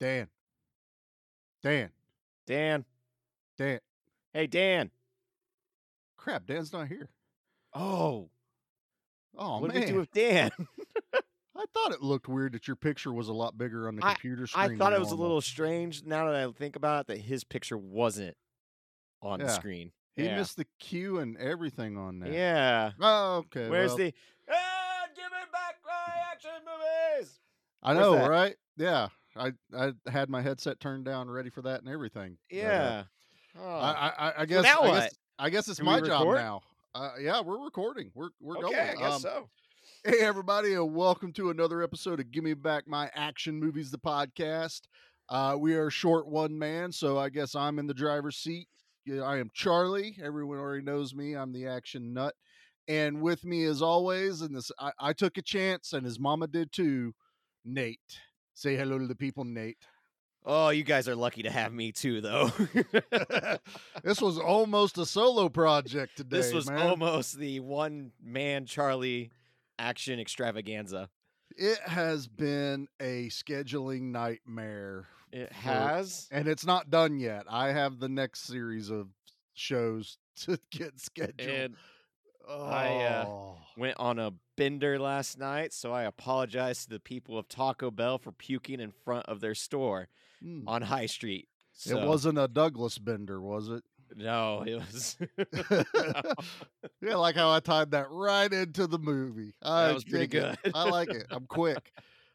Dan. Dan. Dan. Dan. Hey, Dan. Crap, Dan's not here. Oh, Oh what man. What did we do with Dan? I thought it looked weird that your picture was a lot bigger on the I- computer screen. I thought it was a little strange now that I think about it that his picture wasn't on the screen. He yeah. missed the cue and everything on there. Yeah. Oh, okay. Where's well, the ah, give me back my action movies? I where's know, that? right? Yeah. I I had my headset turned down, ready for that and everything. Uh, Yeah. Oh. I, I I- guess I guess I guess it's Can my job now. Uh, yeah, we're recording. We're we're okay, going. I guess Um, so. Hey, everybody, and welcome to another episode of Give Me Back My Action Movies, the podcast. Uh, we are short one man, so I guess I'm in the driver's seat. I am Charlie. Everyone already knows me. I'm the action nut. And with me, as always, and this I, I took a chance, and his mama did too. Nate, say hello to the people, Nate. Oh, you guys are lucky to have me too, though. this was almost a solo project today. this was man. almost the one man Charlie action extravaganza. It has been a scheduling nightmare It for- has. and it's not done yet. I have the next series of shows to get scheduled. And oh, I, uh, went on a bender last night, so I apologize to the people of Taco Bell for puking in front of their store mm. on High Street. it wasn't a Douglas bender, was it? No, it was. yeah, like how I tied that right into the movie. I was pretty good. I like it. I'm quick.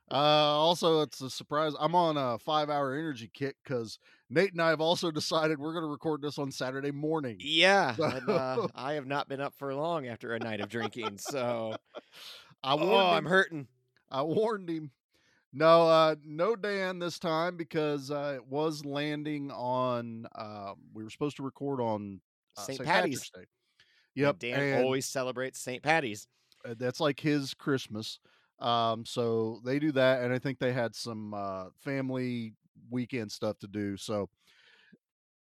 Uh, also, it's a surprise. I'm on a five hour energy kick because Nate and I have also decided we're going to record this on Saturday morning. yeah, and, uh, I have not been up for long after a night of drinking, so I warned oh, him. I'm hurting. I warned him. No, uh, no Dan this time because uh, it was landing on. Uh, we were supposed to record on uh, St. Patty's. Day. and Yep, Dan and, always celebrates St. Patty's. uh, that's like his Christmas. Um, so they do that, and I think they had some uh, family weekend stuff to do. So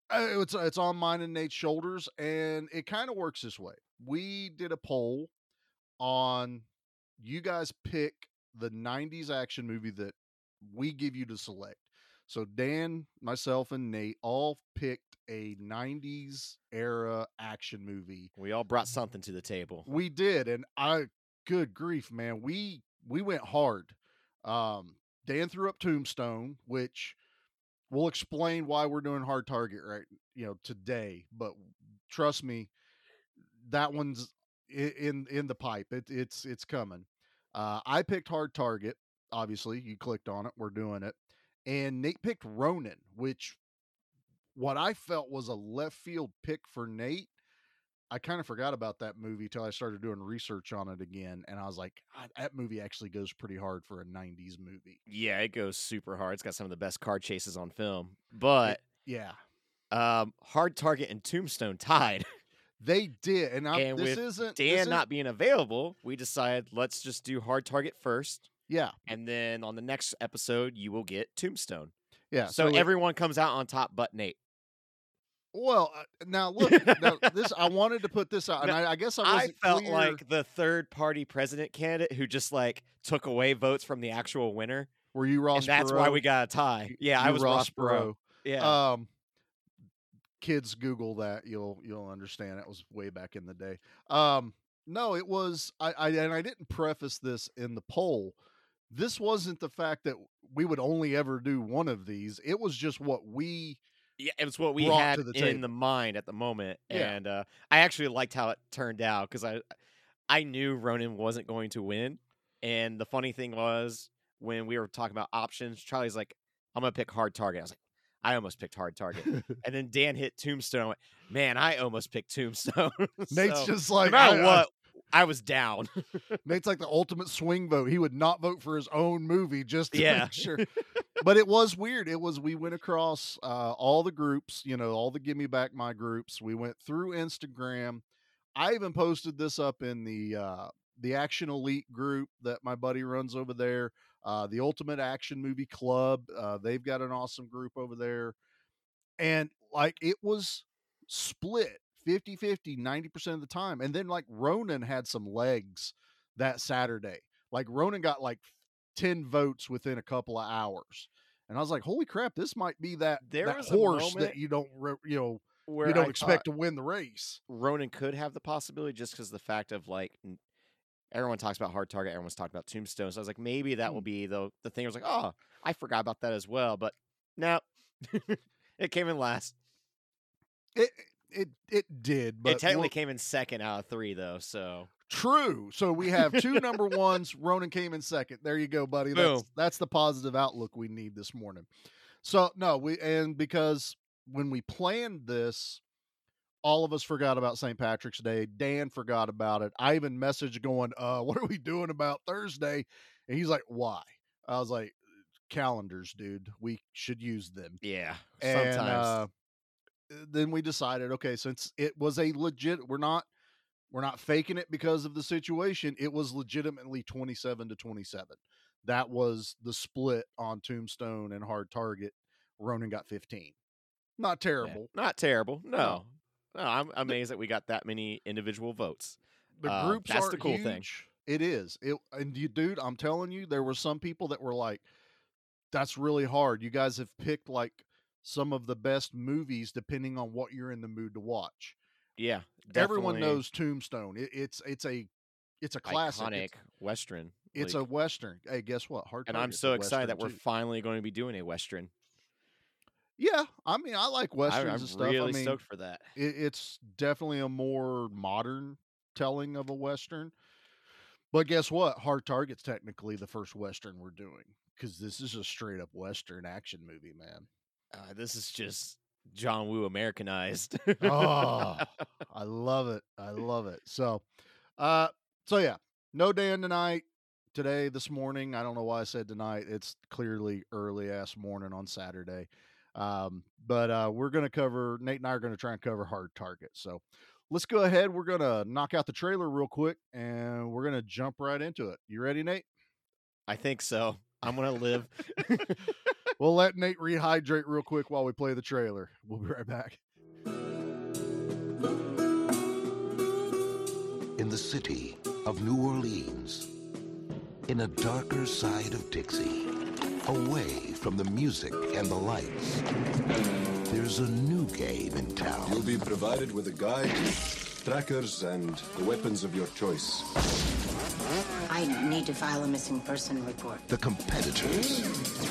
uh, it's it's on mine and Nate's shoulders, and it kind of works this way. We did a poll on you guys pick the 90s action movie that we give you to select. So Dan, myself, and Nate all picked a 90s era action movie. We all brought something to the table. We did, and I good grief, man. We we went hard. Um Dan threw up Tombstone, which we'll explain why we're doing hard target right, you know, today, but trust me, that one's in in the pipe. It, it's it's coming. Uh, I picked hard target. Obviously, you clicked on it. We're doing it, and Nate picked Ronin which what I felt was a left field pick for Nate. I kind of forgot about that movie till I started doing research on it again, and I was like, "Ah, that movie actually goes pretty hard for a '90s movie. Yeah, it goes super hard. It's got some of the best car chases on film. But Yeah, um, Hard Target and Tombstone tied. they did, and, I'm, And this with isn't Dan isn't- not being available, we decided let's just do Hard Target first. Yeah, And then on the next episode, you will get Tombstone. yeah. so it- everyone comes out on top but Nate. Well, uh, now look, now this I wanted to put this out, and No, I, I guess I I wasn't felt clear. like the third party president candidate who just like took away votes from the actual winner. were you Ross? and that's why we got a tie. Yeah, I was Ross Perot. Perot. Yeah. Um, kids, Google that. You'll you'll understand. It was way back in the day. Um, no, it was. I, I and I didn't preface this in the poll. This wasn't the fact that we would only ever do one of these. It was just what we. Yeah, it was what we had the in table. the mind at the moment, Yeah. and uh, I actually liked how it turned out because I, I knew Ronin wasn't going to win, and the funny thing was when we were talking about options, Charlie's like, "I'm gonna pick hard target." I was like, "I almost picked hard target," and then Dan hit Tombstone. I went, "Man, I almost picked Tombstone." Nate's So, just no like matter I- I- what, I was down. Nate's like the ultimate swing vote. He would not vote for his own movie just to Yeah. make sure. but it was weird. It was we went across uh, all the groups, you know, all the give me back my groups. We went through Instagram. I even posted this up in the uh, the Action Elite group that my buddy runs over there. Uh, the Ultimate Action Movie Club. Uh, they've got an awesome group over there. And like it was split 50 50, 90% of the time. And then like Ronin had some legs that Saturday. Like Ronin got like 10 votes within a couple of hours. and I was like, "Holy crap! This might be that There that horse that you don't re- you know Where you don't I expect to win the race." Ronin could have the possibility just because the fact of like everyone talks about hard target, everyone's talking about tombstone. So I was like, maybe that will Hmm. be the the thing. I was like, oh, I forgot about that as well, but no, it came in last. It it it did, but it technically we'll- came in second out of three though. So True. So we have two number ones. Ronin came in second. There you go, buddy. That's Boom. that's the positive outlook we need this morning. So no, we and because when we planned this, all of us forgot about St. Patrick's Day. Dan forgot about it. I even messaged going, uh, what are we doing about Thursday? And he's like, Why? I was like, calendars, dude. We should use them. yeah, And sometimes uh, then we decided, okay, since it was a legit, we're not we're not faking it because of the situation. It was legitimately 27 to 27. That was the split on Tombstone and Hard Target. Ronin got 15. Not yeah, terrible. not terrible. No. No, I'm amazed that we got that many individual votes. The Uh, groups that's are the cool thing. huge. It is. It and you, dude, I'm telling you, there were some people that were like, "That's really hard." You guys have picked like some of the best movies, depending on what you're in the mood to watch. Yeah, everyone knows Tombstone. It, it's it's a it's a classic. iconic It's, western. it's like- a western. Hey, guess what? Hard. and I'm so excited that we're too. finally going to be doing a western. Yeah, I mean, I like I, westerns I'm and stuff. really I mean, stoked for that. it, it's definitely a more modern telling of a western. But guess what? Hard Target's technically the first western we're doing because this is a straight up western action movie, man. Uh, this is just John Woo Americanized. Oh, I love it. I love it. So, uh, so yeah, no Dan tonight. Today, this morning. I don't know why I said tonight. It's clearly early ass morning on Saturday. Um, but uh, we're gonna cover. Nate and I are gonna try and cover Hard Target. So, let's go ahead. We're gonna knock out the trailer real quick, and we're gonna jump right into it. You ready, Nate? I think so. I'm gonna live. We'll let Nate rehydrate real quick while we play the trailer. We'll be right back. in the city of New Orleans, in a darker side of Dixie, away from the music and the lights. There's a new game in town. You'll be provided with a guide, trackers, and the weapons of your choice. I need to file a missing person report. The competitors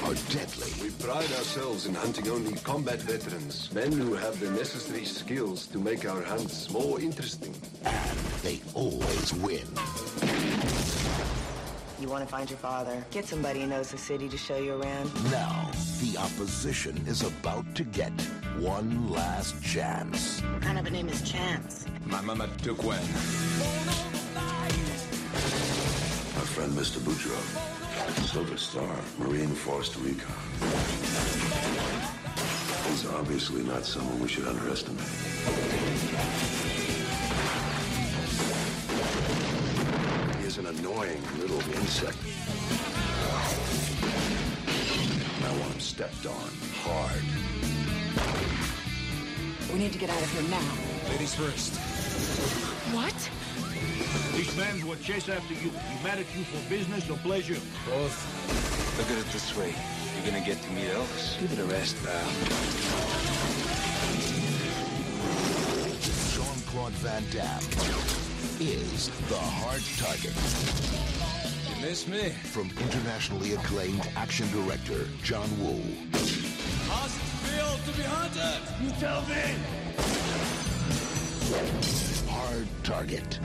are deadly. We pride ourselves in hunting only combat veterans, men who have the necessary skills to make our hunts more interesting. and they always win. You want to find your father? Get somebody who knows the city to show you around. Now, the opposition is about to get one last chance. What kind of a name is Chance? My mama took when. Our friend Mr. Boudreaux. Silver Star, Marine Force Recon. He's obviously not someone we should underestimate. He is an annoying little insect. And I want him stepped on hard. We need to get out of here now. Ladies first. What? These men will chase after you. You mad at you for business or pleasure? Both. Look at it this way. You're gonna get to meet Elvis. Give it a rest, pal. Jean-Claude Van Damme is the hard target You miss me? from internationally acclaimed action director John Woo. How's it feel to be hunted? You tell me. Hard Target.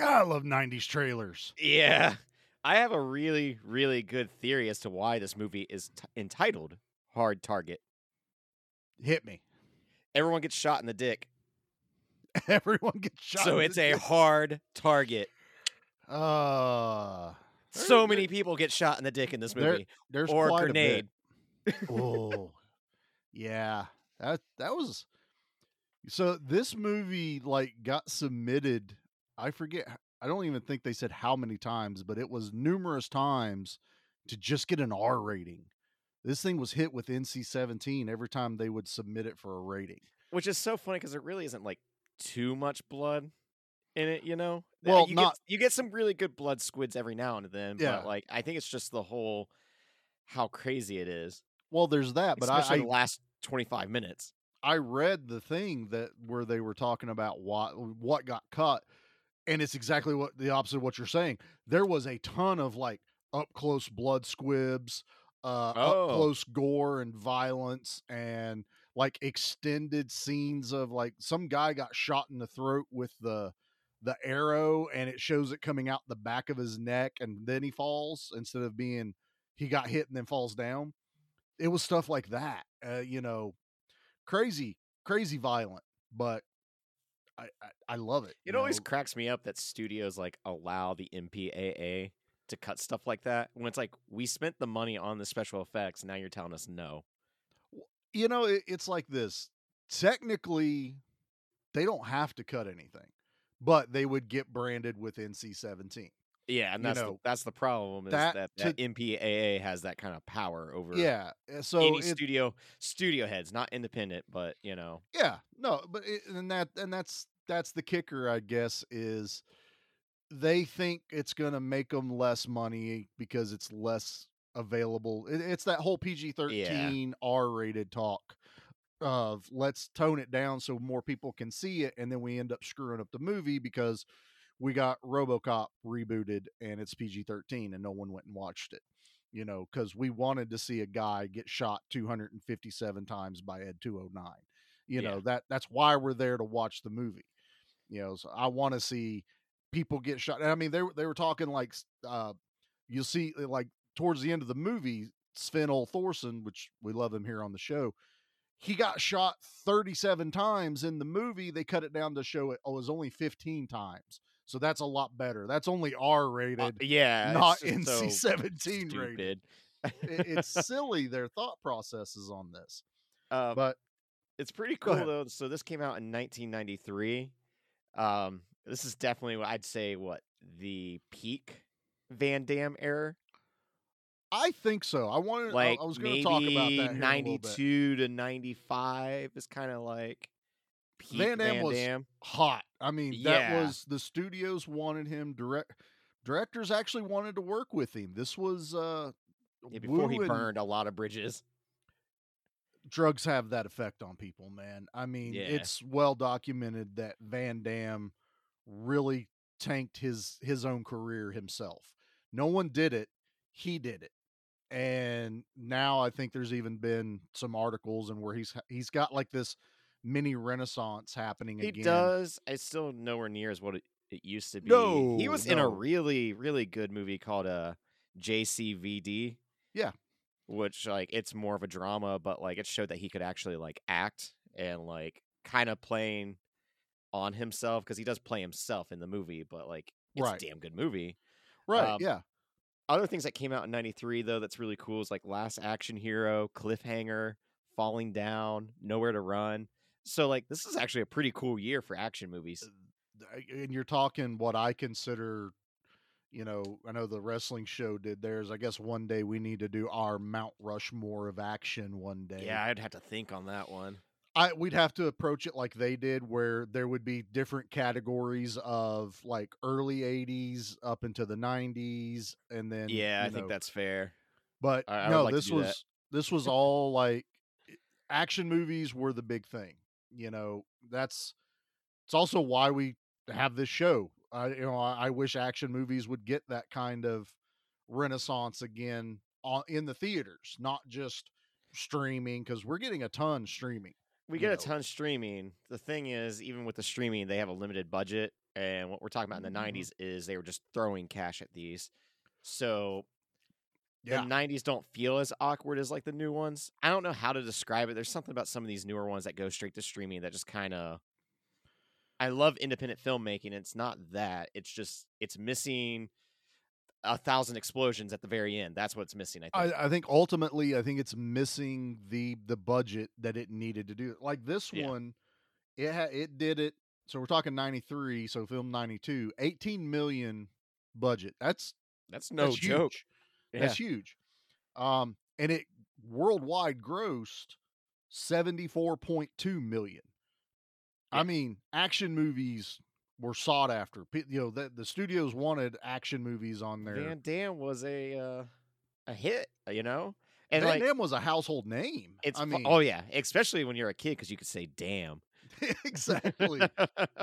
God, I love '90s trailers. yeah, I have a really, really good theory as to why this movie is t- entitled Hard Target. Hit me. Everyone gets shot in the dick, Everyone gets shot. so it's a dick. hard target. Uh, So many people get shot in the dick in this there- movie, there's or grenade. oh, yeah. That that was. So this movie like got submitted. I forget. I don't even think they said how many times, but it was numerous times to just get an R rating. This thing was hit with NC seventeen every time they would submit it for a rating. which is so funny because there really isn't like too much blood in it. You know, Well, you not- get you get some really good blood squids every now and then, Yeah. but like I think it's just the whole how crazy it is. Well, there's that, but I, especially I the last twenty five minutes. I read the thing that where they were talking about what what got cut, and it's exactly what the opposite of what you're saying. There was a ton of like up close blood squibs, uh, Oh. up close gore and violence, and like extended scenes of like some guy got shot in the throat with the the arrow, and it shows it coming out the back of his neck, and then he falls instead of being he got hit and then falls down. It was stuff like that, uh, you know crazy, crazy violent, but I I, I love it. It you always know? cracks me up that studios like allow the MPAA to cut stuff like that when it's like we spent the money on the special effects. Now you're telling us no. you know it, it's like this. Technically, they don't have to cut anything, but they would get branded with NC seventeen. Yeah, and You that's know, the, that's the problem is that that, to- MPAA has that kind of power over Yeah, uh, so any it- studio studio heads, not independent, but you know. Yeah, no, but it, and that and that's that's the kicker, I guess, is they think it's going to make them less money because it's less available. It, it's that whole PG thirteen R rated talk of let's tone it down so more people can see it, and then we end up screwing up the movie because we got RoboCop rebooted and it's PG thirteen, and no one went and watched it. You know, because we wanted to see a guy get shot 257 times by Ed 209 you Yeah. know that that's why we're there to watch the movie you know so i want to see people get shot and i mean they were they were talking like uh you'll see uh, like towards the end of the movie Sven-Ole Thorsen which we love him here on the show he got shot 37 times in the movie they cut it down to show it oh, it was only 15 times so that's a lot better that's only r Uh, rated yeah, not so nc-17 rated. It- it's silly their thought processes on this Um, but it's pretty cool though. So this came out in 1993. Um, this is definitely what I'd say what the peak Van Damme era. I think so. I wanted. Like I, I was going to talk about that here in a bit. 92 to 95 is kind of like Van Van Damme Damme. was hot. I mean, that Yeah. was the studios wanted him. Direct directors actually wanted to work with him. This was uh, Yeah, before he Wu burned a lot of bridges. Drugs have that effect on people, man. I mean, Yeah. it's well documented that Van Damme really tanked his his own career himself. No one did it. He did it. And now I think there's even been some articles and where he's he's got like this mini renaissance happening He again. does. It's still nowhere near as what it, it used to be. No, he was in a really, really good movie called uh, JCVD. Yeah. Which like it's more of a drama, but like it showed that he could actually like act and like kind of playing on himself because he does play himself in the movie, but like it's Right. a damn good movie. Right, Um, yeah. Other things that came out in '93 though that's really cool is like Last Action Hero, Cliffhanger, Falling Down, Nowhere to Run. So like this is actually a pretty cool year for action movies. Uh, and you're talking what I consider, you know, I know the wrestling show did theirs. I guess one day we need to do our Mount Rushmore of action one day. Yeah, I'd have to think on that one. I we'd have to approach it like they did, where there would be different categories of like early '80s up into the '90s, and then yeah, I you think that's fair. But I- I no, like this was that. this was all like action movies were the big thing. You know, that's it's also why we have this show. I you know I, I wish action movies would get that kind of renaissance again on in the theaters, not just streaming because we're getting a ton streaming. We get a ton streaming. The thing is, even with the streaming, they have a limited budget, and what we're talking about in the Mhm. '90s is they were just throwing cash at these. So Yeah. the '90s don't feel as awkward as like the new ones. I don't know how to describe it. There's something about some of these newer ones that go straight to streaming that just kind of. I love independent filmmaking. It's not that. It's just it's missing a thousand explosions at the very end. That's what's missing. I think. I, I think ultimately, I think it's missing the the budget that it needed to do. Like this Yeah. one, it ha- it did it. So we're talking ninety three. So film 92, 18 million budget. That's That's no that's joke. Huge. That's huge. Um, and it worldwide grossed seventy four point two million. I mean, action movies were sought after. You know, the, the studios wanted action movies on there. Van Damme was a uh, a hit, you know, and Van like was a household name. it's I mean, oh yeah, especially when you're a kid because you could say damn. exactly.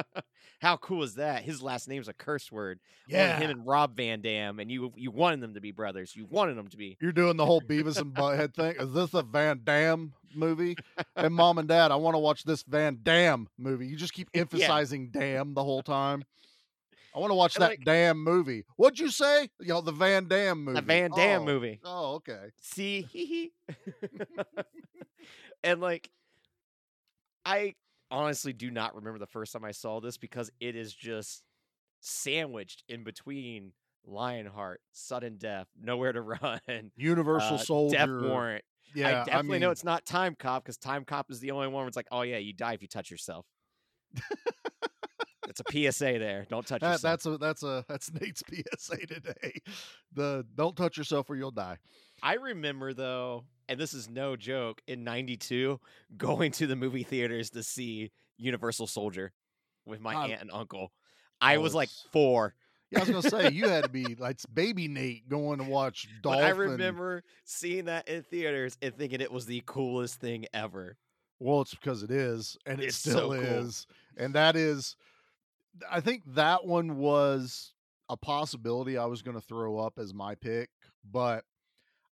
How cool is that? His last name's a curse word. Yeah. him and Rob Van Dam, and you you wanted them to be brothers. You wanted them to be. You're doing the whole Beavis and Butthead thing. Is this a Van Dam movie? And mom and dad, I want to watch this Van Dam movie. You just keep emphasizing "damn" the whole time. I want to watch And, that like- damn movie. What'd you say? You know, the Van Dam movie. The Van Dam Oh. movie. Oh, okay. See, and like, I honestly do not remember the first time I saw this because it is just sandwiched in between Lionheart, Sudden Death, Nowhere to Run, Universal uh, Soldier. Death Warrant. Yeah, I definitely know mean, it's not Timecop because Timecop is the only one where it's like, oh yeah, you die if you touch yourself. it's a PSA there. Don't touch that, yourself. that's a that's a that's Nate's PSA today. The don't touch yourself or you'll die. I remember though, and this is no joke, in '92 going to the movie theaters to see Universal Soldier with my God. aunt and uncle. I Oh, was like four. Yeah, I was gonna say you had to be like baby Nate going to watch But I remember seeing that in theaters and thinking it was the coolest thing ever. Well, it's because it is, and it It's so still cool. is, and that is. I think that one was a possibility I was going to throw up as my pick, but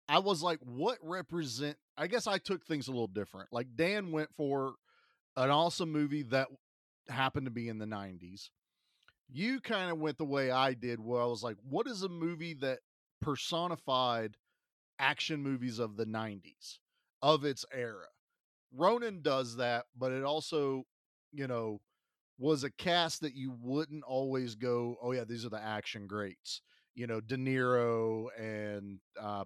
I was like, what represent? I guess I took things a little different. Like Dan went for an awesome movie that happened to be in the '90s. You kind of went the way I did, where I was like, what is a movie that personified action movies of the '90s of its era? Ronin does that, but it also, you know, was a cast that you wouldn't always go, oh yeah, these are the action greats. You know, De Niro and uh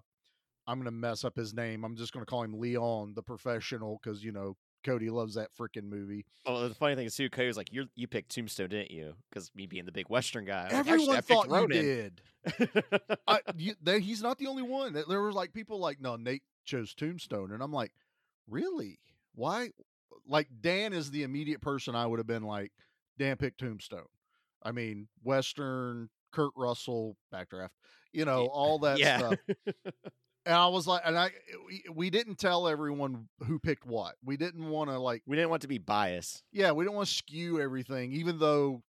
I'm gonna mess up his name. I'm just gonna call him Leon, the professional, because you know Cody loves that freaking movie. Oh, the funny thing is too, Cody was like, "You you picked Tombstone, didn't you?" Because me being the big Western guy, I'm Everyone thought you did. I, you, they, he's not the only one. There- There were like people like, no, Nate chose Tombstone, and I'm like, really? Why? Like Dan is the immediate person I would have been like, Dan picked Tombstone. I mean, Western, Kurt Russell, backdraft, you know, all that yeah. stuff. And I was like, and I, we, didn't tell everyone who picked what. We didn't want to like, we didn't want to be biased. yeah, we don't want to skew everything, even though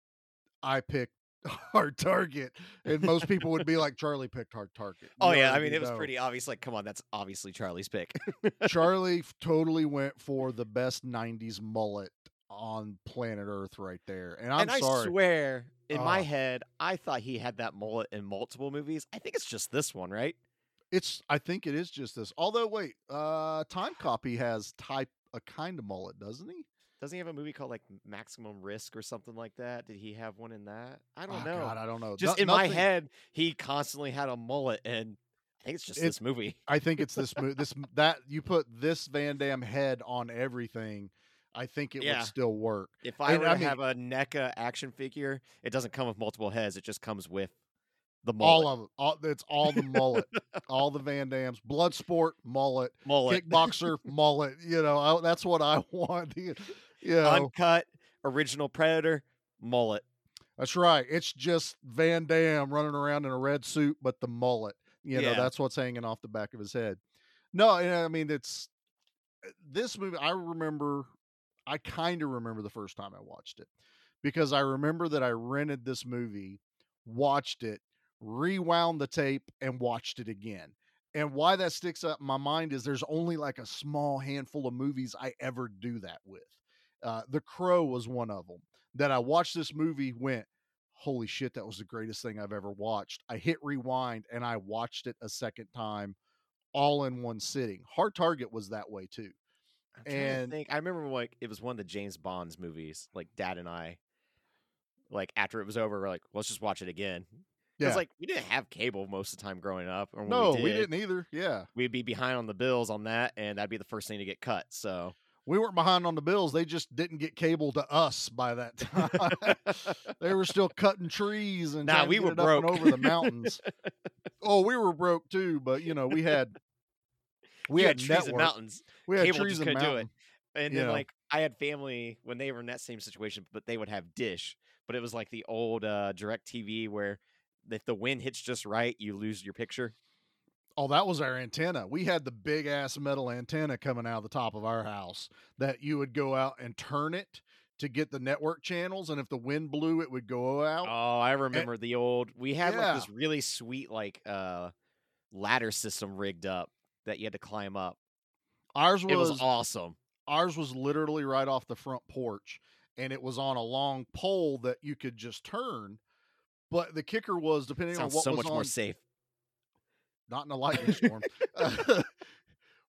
I picked hard target, and most people would be like, Charlie picked hard target. You Oh yeah, I mean it was pretty obvious. Like, come on, that's obviously Charlie's pick. Charlie totally went for the best '90s mullet on planet Earth right there, and I'm and I sorry. swear, in my Oh. head, I thought he had that mullet in multiple movies. I think it's just this one, right? It's I think it is just this. Although wait, uh, Time Copy has type a kind of mullet, doesn't he? Doesn't he have a movie called like Maximum Risk or something like that? Did he have one in that? I don't Oh, know. God, I don't know. just No- in my head, he constantly had a mullet, and I think it's just It's- this movie. I think it's this mo- this that you put this Van Damme head on everything. I think it Yeah. would still work. If I and were I to mean- have a NECA action figure, it doesn't come with multiple heads. It just comes with the mullet. All of them. All, it's all the mullet. all the Van Dammes. Bloodsport, mullet. mullet. Kickboxer, mullet. You know, I, that's what I want. You know, Uncut, original Predator, mullet. that's right. It's just Van Damme running around in a red suit, but the mullet. You know, that's what's hanging off the back of his head. No, I mean, it's uh, this movie. I remember, I kind of remember the first time I watched it because I remember that I rented this movie, watched it, rewound the tape, and watched it again. And why that sticks up in my mind is there's only like a small handful of movies I ever do that with. Uh, the Crow was one of them that I watched this movie, went, holy shit, that was the greatest thing I've ever watched. I hit rewind and I watched it a second time, all in one sitting. Hard Target was that way too. And I'm trying to think. I remember like it was one of the James Bonds movies. Like Dad and I, like after it was over, we're like, let's just watch it again. Yeah. like we didn't have cable most of the time growing up. Or when no, we, we, did, didn't either. Yeah. We'd be behind on the bills on that, and that'd be the first thing to get cut. So We weren't behind on the bills. They just didn't get cable to us by that time. they were still cutting trees and Nah, we were broke. over the mountains. oh, we were broke too, but you know, we had we had, had trees and mountains. We had Cable trees just and couldn't do it. And you then like I had family when they were in that same situation, but they would have dish. But it was like the old uh, direct TV where if the wind hits just right, you lose your picture. Oh, that was our antenna. We had the big ass metal antenna coming out of the top of our house that you would go out and turn it to get the network channels, and if the wind blew, it would go out. Oh, I remember the old. We had Yeah. like this really sweet like uh ladder system rigged up that you had to climb up. ours It was, was awesome. ours was literally right off the front porch, and it was on a long pole that you could just turn. But the kicker was depending Sounds on what so was much on, more safe. not in a lightning storm.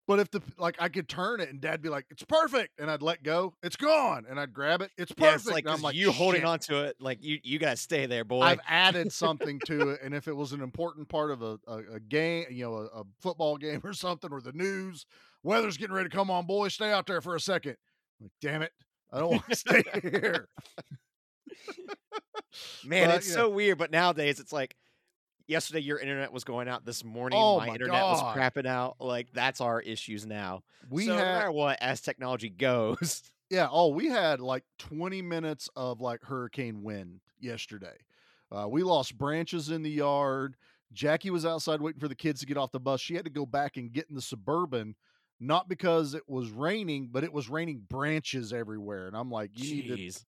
but if the like I could turn it and dad'd be like, It's perfect, and I'd let go, it's gone, and I'd grab it, it's perfect. Yeah, it's like, I'm like you holding on to it, like you you gotta stay there, boy. I've added something to it, and if it was an important part of a, a, a game, you know, a, a football game or something, or the news, weather's getting ready to come on, boy, stay out there for a second. I'm like, damn it, I don't want to stay here. Man, But, it's yeah. so weird. But nowadays, it's like yesterday your internet was going out. This morning, Oh my, my internet was crapping out. Like that's our issues now. We so no had, matter what, as technology goes, yeah, oh, we had like 20 minutes of like hurricane wind yesterday. Uh, we lost branches in the yard. Jackie was outside waiting for the kids to get off the bus. She had to go back and get in the suburban, not because it was raining, but it was raining branches everywhere. And I'm like, you need to jeez,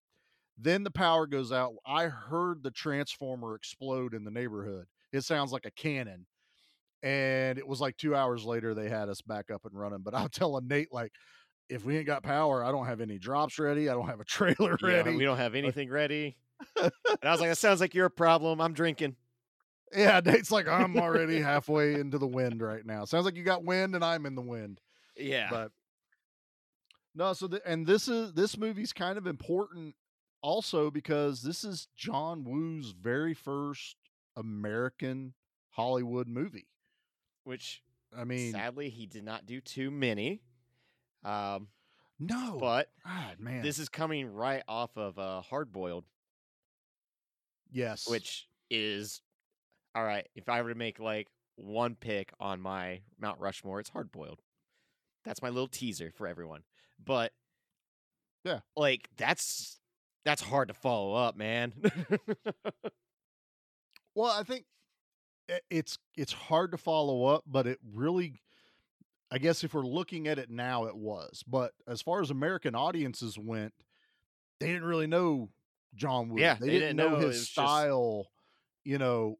Then the power goes out. I heard the transformer explode in the neighborhood. It sounds like a cannon. And it was like two hours later, they had us back up and running. But I'll tell Nate, like, if we ain't got power, I don't have any drops ready. I don't have a trailer Yeah, ready. we don't have anything ready. and I was like, that sounds like your problem. I'm drinking. yeah, Nate's like, I'm already halfway into the wind right now. Sounds like you got wind and I'm in the wind. Yeah, But no, so the, and this is this movie's kind of important also because this is John Woo's very first American Hollywood movie. which I mean, sadly he did not do too many. Um, no, but God, man, this is coming right off of uh, Hard Boiled, yes, which is all right. If I were to make like one pick on my Mount Rushmore, it's Hard Boiled. That's my little teaser for everyone. But Yeah. like that's that's hard to follow up, man. well, I think it's it's hard to follow up, but it really, I guess, if we're looking at it now, it was. But as far as American audiences went, they didn't really know John Woo. Yeah, they, they didn't, didn't know, know, his was just- style. You know,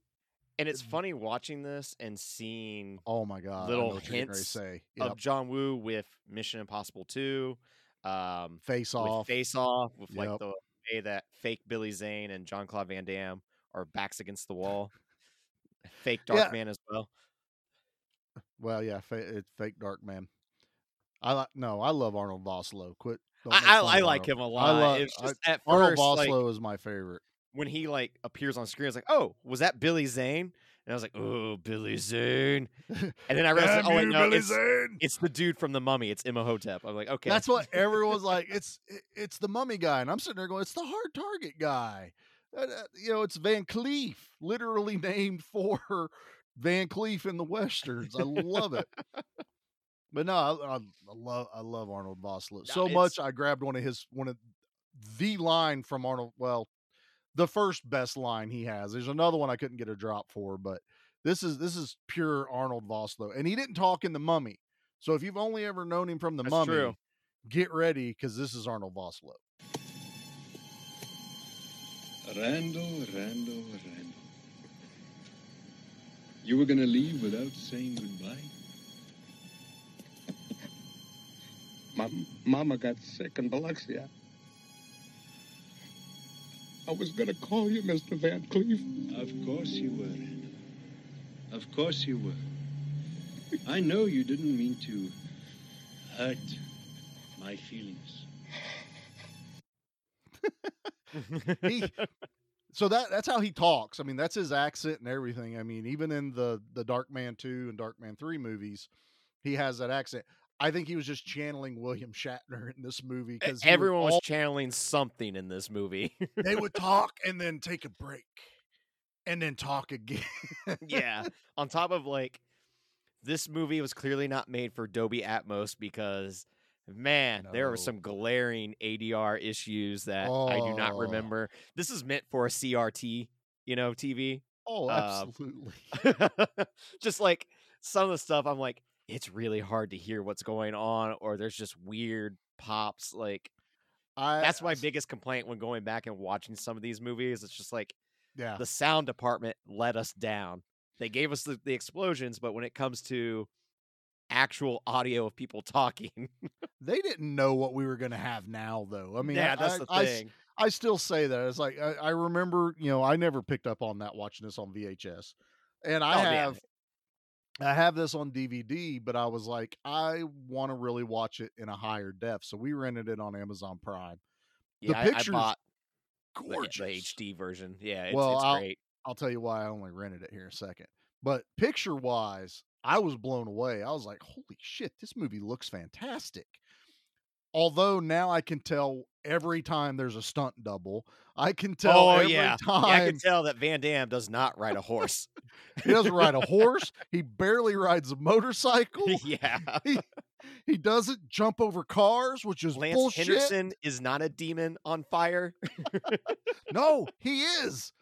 and it's funny watching this and seeing oh my god, Little what you're getting ready to hints say. of John Woo with Mission Impossible 2, um, Face off. Face Off, with Yep. like the way that fake Billy Zane and John Claude Van Damme are backs against the wall. Fake Dark Yeah. Man as well. Well, yeah, fa- it's fake dark man. I like no, I love Arnold Vosloo. Quit. I, I, I like him a lot. love it's I- just at Arnold first, like, is my favorite. when he like appears on screen, it's like, "Oh, was that Billy Zane?" And I was like, "Oh, Billy Zane." And then I realized, "Oh, wait, no, Billy it's, Zane. it's the dude from the Mummy. It's Imhotep." I'm like, "Okay, That's what everyone's like. It's it's the mummy guy, and I'm sitting there going, it's the hard target guy. Uh, you know, it's Van Cleef, literally named for Van Cleef in the westerns. I love it. But no, I, I, I love I love Arnold Vosloo so much. I grabbed one of his one of the line from Arnold. Well, the first best line he has. There's another one I couldn't get a drop for, but this is this is pure Arnold Vosloo, and he didn't talk in the Mummy. So if you've only ever known him from the That's Mummy, true. get ready because this is Arnold Vosloo. Randall, Randall, Randall. You were gonna leave without saying goodbye? Mom, Mama got sick in Biloxi. I was gonna call you, Mr. Van Cleef. Of course you were, Randall. Of course you were. I know you didn't mean to hurt my feelings. He, so that that's how he talks. I mean, that's his accent and everything. I mean, even in the the Darkman two and Darkman three movies, he has that accent. I think he was just channeling William Shatner in this movie because everyone was channeling something in this movie." they would talk and then take a break and then talk again. yeah. On top of like, this movie was clearly not made for Dolby Atmos because Man, there were some glaring ADR issues that I do not Oh. remember. This is meant for a CRT, you know, TV. Oh, Uh, absolutely. just like some of the stuff, I'm like, it's really hard to hear what's going on, or there's just weird pops. Like I that's my uh, biggest complaint when going back and watching some of these movies. It's just like yeah. the sound department let us down. They gave us the, the explosions, but when it comes to actual audio of people talking, They didn't know what we were going to have now, though. I mean, yeah, I, that's the I thing. I still say that. It's like I, remember, you know, I never picked up on that watching this on VHS, and I Oh, have, I have this on DVD, but I was like, I want to really watch it in a higher def, so we rented it on Amazon Prime. The Yeah, I- I, pictures bought the, Gorgeous. the HD version. Yeah, it's, Well, it's I'll- great. I'll tell you why I only rented it here in a second. But picture wise, I was blown away. I was like, holy shit, this movie looks fantastic. Although now I can tell every time there's a stunt double, I can tell Oh every yeah. yeah, I can tell that Van Damme does not ride a horse. he doesn't ride a horse. He barely rides a motorcycle. yeah, he, he doesn't jump over cars, which is Lance bullshit. Henriksen is not a demon on fire. No, he is.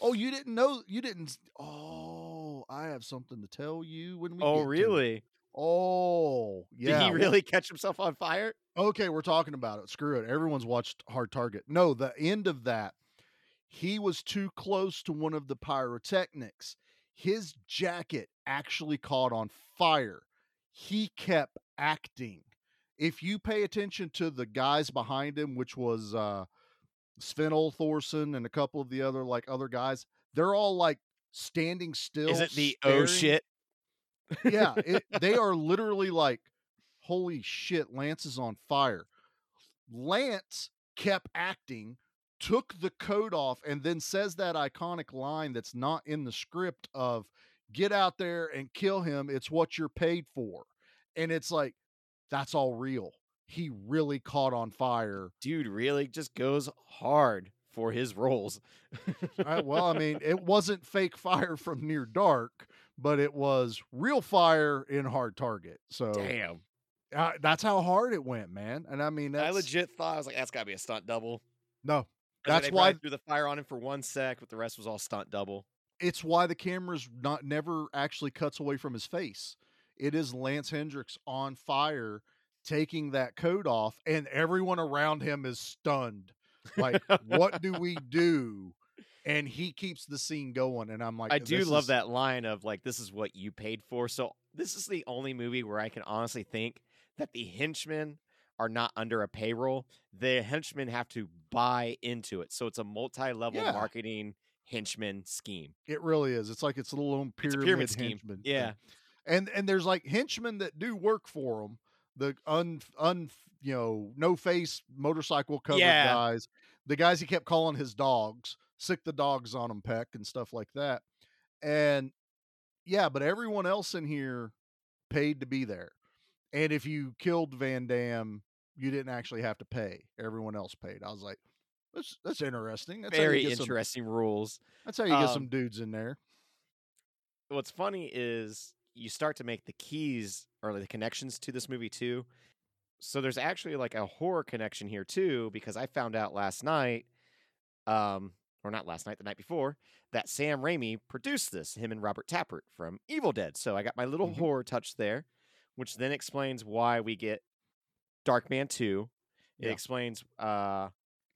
Oh, you didn't know? You didn't. Oh, I have something to tell you when we. oh really? Oh, yeah. Did he really catch himself on fire? Okay, we're talking about it. Screw it. Everyone's watched Hard Target. No, the end of that, he was too close to one of the pyrotechnics. His jacket actually caught on fire. He kept acting. If you pay attention to the guys behind him, which was uh Sven Thorsen and a couple of the other like other guys, they're all like standing still. Is it the oh shit? Yeah, it, they are literally like, holy shit, Lance is on fire. Lance kept acting, took the coat off, and then says that iconic line that's not in the script of get out there and kill him. It's what you're paid for. And it's like, that's all real. He really caught on fire. Dude really just goes hard for his roles. I- well, I mean, it wasn't fake fire from near dark, but it was real fire in hard target. So Damn. Uh, that's how hard it went, man. And I mean, that's I legit thought I was like, that's gotta be a stunt double. no. That's they why threw the fire on him for one sec, but the rest was all stunt double. it's why the camera's not never actually cuts away from his face. It is Lance Henriksen on fire, taking that coat off, and everyone around him is stunned. Like, what do we do? And he keeps the scene going, and I'm like, I do love is- that line of like, "This is what you paid for." So this is the only movie where I can honestly think that the henchmen are not under a payroll. The henchmen have to buy into it, so it's a multi-level Yeah. marketing henchman scheme. It really is. It's like it's a little own pyramid, pyramid scheme. henchman. thing. Yeah. and and there's like henchmen that do work for him. The un un you know no face motorcycle covered Yeah. guys, the guys he kept calling his dogs, sick the dogs on them, peck and stuff like that. And yeah, but everyone else in here paid to be there. And if you killed Van Damme, you didn't actually have to pay. Everyone else paid. I was like, that's that's interesting. That's Very get some- interesting rules. that's how you get Um, some dudes in there. what's funny is you start to make the keys or the connections to this movie too. So there's actually like a horror connection here too, because I found out last night, um, or not last night, the night before, that Sam Raimi produced this, him and Robert Tapert from Evil Dead. So I got my little Mhm. horror touch there, which then explains why we get Darkman 2. It Yeah. explains uh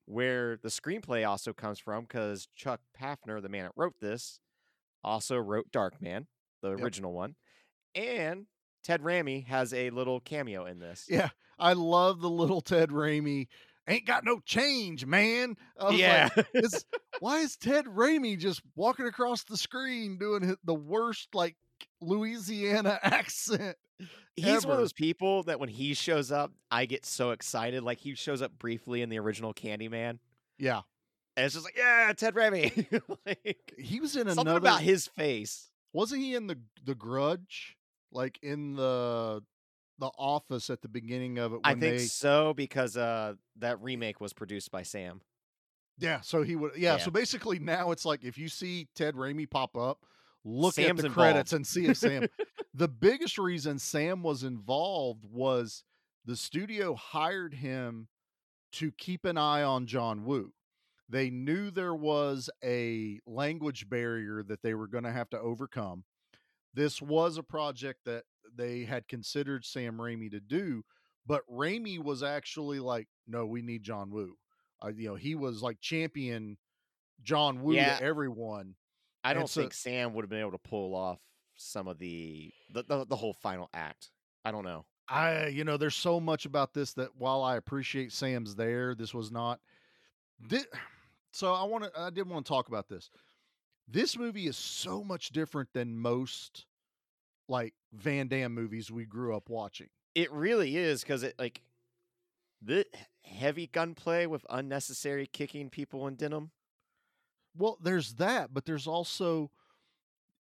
where the screenplay also comes from because Chuck Pfarrer, the man that wrote this, also wrote Darkman, the Yep. original one. And Ted Raimi has a little cameo in this. Yeah, I love the little Ted Raimi. Ain't got no change, man. Yeah. like, why is Ted Raimi just walking across the screen doing the worst like Louisiana accent? He's one of those people that when he shows up, I get so excited. Like he shows up briefly in the original Candyman. Yeah, And it's just like, yeah, Ted Raimi. like, he was in something another. about his face. wasn't he in the the Grudge? Like in the the Office at the beginning of it. I think they, so because uh that remake was produced by Sam. Yeah, so he would. Yeah, Yeah. so basically now it's like if you see Ted Raimi pop up, look Sam's at the involved. credits and see if Sam. the biggest reason Sam was involved was the studio hired him to keep an eye on John Woo. They knew there was a language barrier that they were going to have to overcome. This was a project that they had considered Sam Raimi to do, but Raimi was actually like, "No, we need John Woo." Uh, you know, he was like champion John Woo Yeah. to everyone. I don't so- think Sam would have been able to pull off some of the the, the the whole final act. I don't know. I, you know, there's so much about this that while I appreciate Sam's there, this was not. So I want to, I did want to talk about this. This movie is so much different than most like Van Damme movies we grew up watching. It really is because it like the heavy gunplay with unnecessary kicking people in denim. Well, there's that, but there's also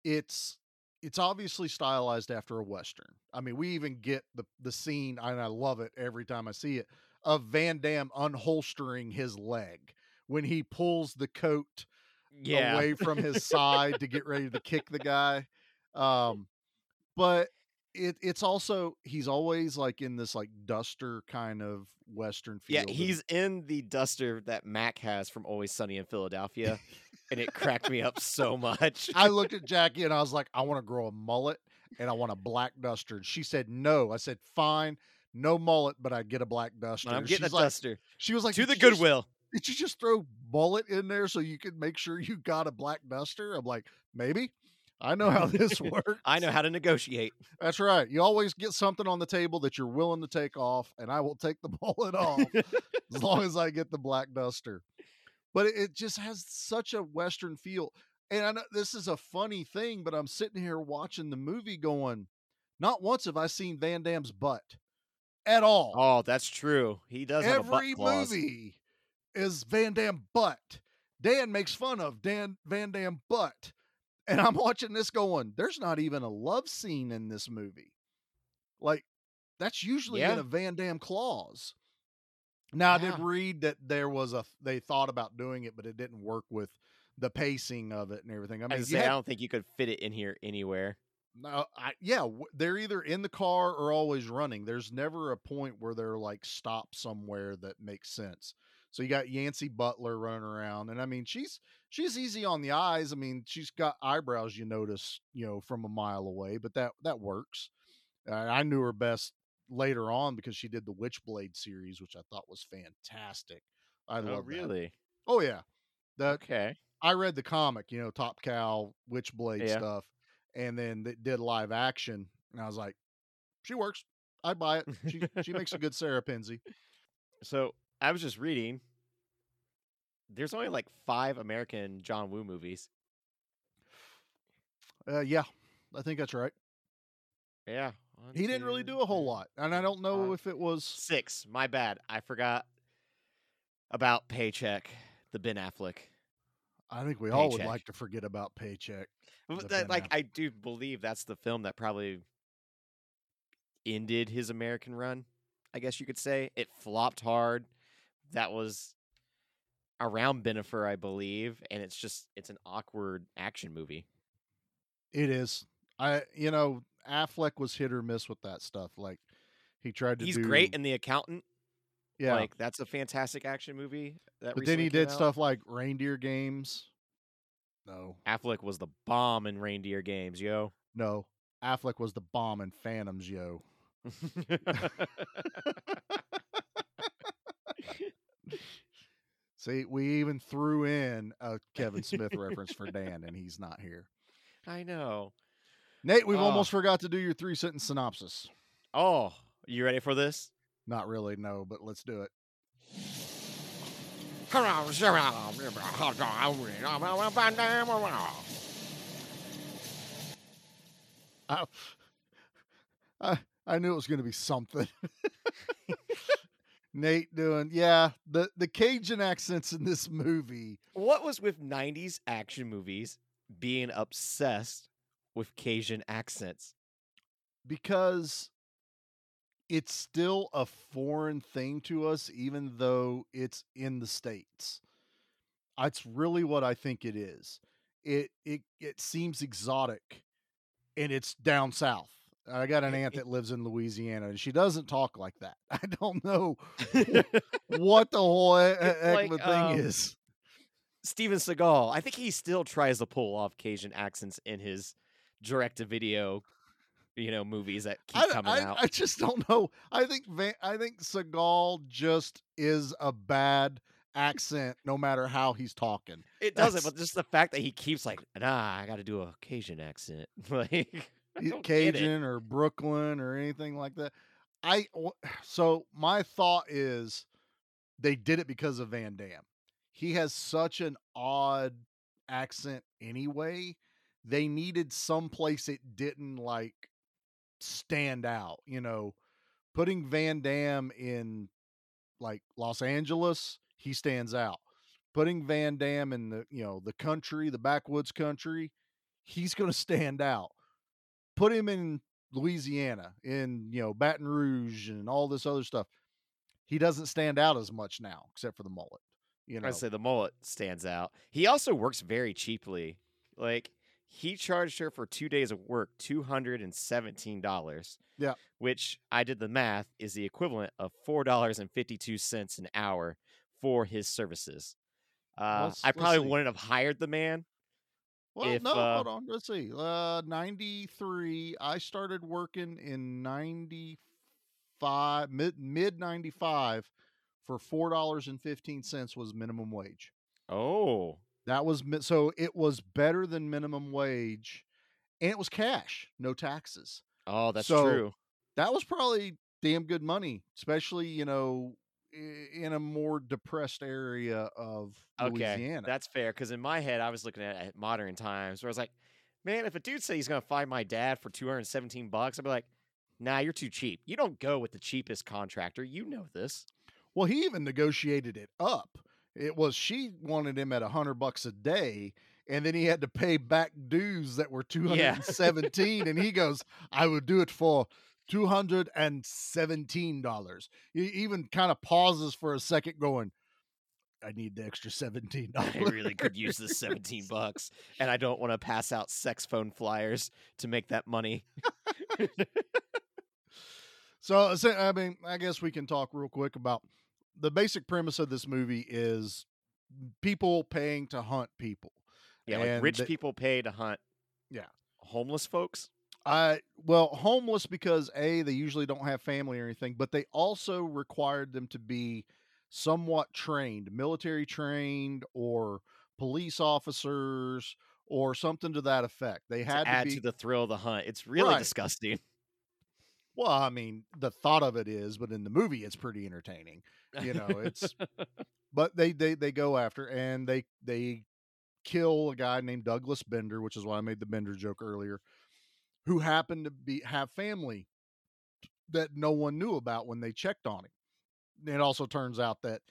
it's it's obviously stylized after a western. I mean, we even get the the scene, and I love it every time I see it, of Van Damme unholstering his leg when he pulls the coat Yeah. away from his side to get ready to kick the guy. Um, but it it's also he's always like in this like duster kind of western feel. Yeah, he's in the duster that Mac has from Always Sunny in Philadelphia, and it cracked me up so much. I looked at Jackie and I was like, I want to grow a mullet and I want a black duster. And she said no. I said, fine, no mullet, but I get a black duster. I'm getting a like- duster She was like, to the just- Goodwill. Did you just throw mullet in there so you could make sure you got a black duster? I'm like, maybe. I know how this works. I know how to negotiate. That's right. You always get something on the table that you're willing to take off, and I will take the mullet off as long as I get the black duster. But it, just has such a Western feel. And I know this is a funny thing, but I'm sitting here watching the movie going, not once have I seen Van Damme's butt at all. Oh, that's true. He does have a butt Every movie is Van Damme butt. Dan makes fun of Dan Van Damme butt. And I'm watching this going, there's not even a love scene in this movie. Like, that's usually in a Van Damme clause. Now, I did read that there was a, they thought about doing it, but it didn't work with the pacing of it and everything. I I, mean, was you gonna I don't think you could fit it in here anywhere. no, I, yeah, they're either in the car or always running. There's never a point where they're like stopped somewhere that makes sense. So you got Yancey Butler running around, and I mean, she's she's easy on the eyes. I mean, she's got eyebrows you notice, you know, from a mile away, but that that works. Uh, I knew her best later on because she did the Witchblade series, which I thought was fantastic. I oh, love that. really? Oh yeah, that Okay. I read the comic, you know, Top Cow, Witchblade Yeah. stuff, and then they did live action, and I was like, she works. I'd buy it. She she makes a good Sara Pezzini. So I was just reading. There's only like five American John Woo movies. Uh, yeah, I think that's right. Yeah. one, He didn't really do a whole lot, and I don't know five, if it was. Six. My bad. I forgot about Paycheck, the Ben Affleck. I think we all would like to forget about Paycheck. But that, like, I do believe that's the film that probably ended his American run. I guess you could say it flopped hard. That was around Bennifer, I believe, and it's just it's an awkward action movie. It is. I you know Affleck was hit or miss with that stuff. Like he tried to He's do. great in The Accountant. yeah, Like that's a fantastic action movie. That but then he did out. stuff like Reindeer Games. No, Affleck was the bomb in Reindeer Games, yo. no. Affleck was the bomb in Phantoms, yo. See, we even threw in a Kevin Smith reference for Dan, and he's not here. I know. Nate, we've Oh. almost forgot to do your three sentence synopsis. Oh, you ready for this? Not really, no, but let's do it. I, I, I knew it was going to be something. Nate doing, yeah, the, the Cajun accents in this movie. What was with 90s action movies being obsessed with Cajun accents? because it's still a foreign thing to us, even though it's in the states. That's really what I think it is. It it it seems exotic, and it's down south. I got an aunt that lives in Louisiana, and she doesn't talk like that. I don't know what the whole heck like, of a thing um, is. Steven Seagal, I think he still tries to pull off Cajun accents in his direct to video, you know, movies that keep I, coming I, out. I just don't know. I think Van, I think Seagal just is a bad accent, no matter how he's talking. it doesn't, that's- but just the fact that he keeps like, nah, I got to do a Cajun accent, like I don't get it. Cajun or Brooklyn or anything like that. I so my thought is they did it because of Van Damme. He has such an odd accent anyway. They needed some place it didn't like stand out, you know. Putting Van Damme in like Los Angeles, he stands out. Putting Van Damme in the, you know, the country, the backwoods country, he's going to stand out put him in Louisiana, in you know Baton Rouge, and all this other stuff. He doesn't stand out as much now, except for the mullet. You know, I say the mullet stands out. He also works very cheaply. Like he charged her for two days of work two hundred and seventeen dollars. Yeah. which I did the math is the equivalent of four dollars and fifty two cents an hour for his services. Uh, I probably wouldn't have hired the man. Well, if, no, uh, hold on. Let's see. Uh, ninety three. I started working in ninety five, mid mid ninety five, for four dollars and fifteen cents was minimum wage. Oh, That was so it was better than minimum wage, and it was cash, no taxes. oh, that's So, true. that was probably damn good money, especially you know in a more depressed area of Okay, Louisiana. that's fair. Because in my head, I was looking at, at modern times, where I was like, man, if a dude said he's gonna find my dad for two hundred and seventeen bucks, I'd be like, nah, you're too cheap. You don't go with the cheapest contractor. You know this. well, he even negotiated it up. It was she wanted him at a hundred bucks a day, and then he had to pay back dues that were 217. Yeah. and and he goes, "I would do it for." Two hundred and seventeen dollars. He even kind of pauses for a second, going, "I need the extra seventeen dollars." I really could use the 17 bucks, and I don't want to pass out sex phone flyers to make that money. So, so, I mean, I guess we can talk real quick about the basic premise of this movie is people paying to hunt people. Yeah, like rich people pay to hunt Yeah. homeless folks. I well, homeless because a they usually don't have family or anything, but they also required them to be somewhat trained, military trained, or police officers, or something to that effect. They To had to, add be to the thrill of the hunt. It's really Right. disgusting. well. I mean, the thought of it is, but in the movie, it's pretty entertaining. You know, it's but they they they go after and they they kill a guy named Douglas Bender, which is why I made the Bender joke earlier, who happened to be have family that no one knew about when they checked on him. It also turns out that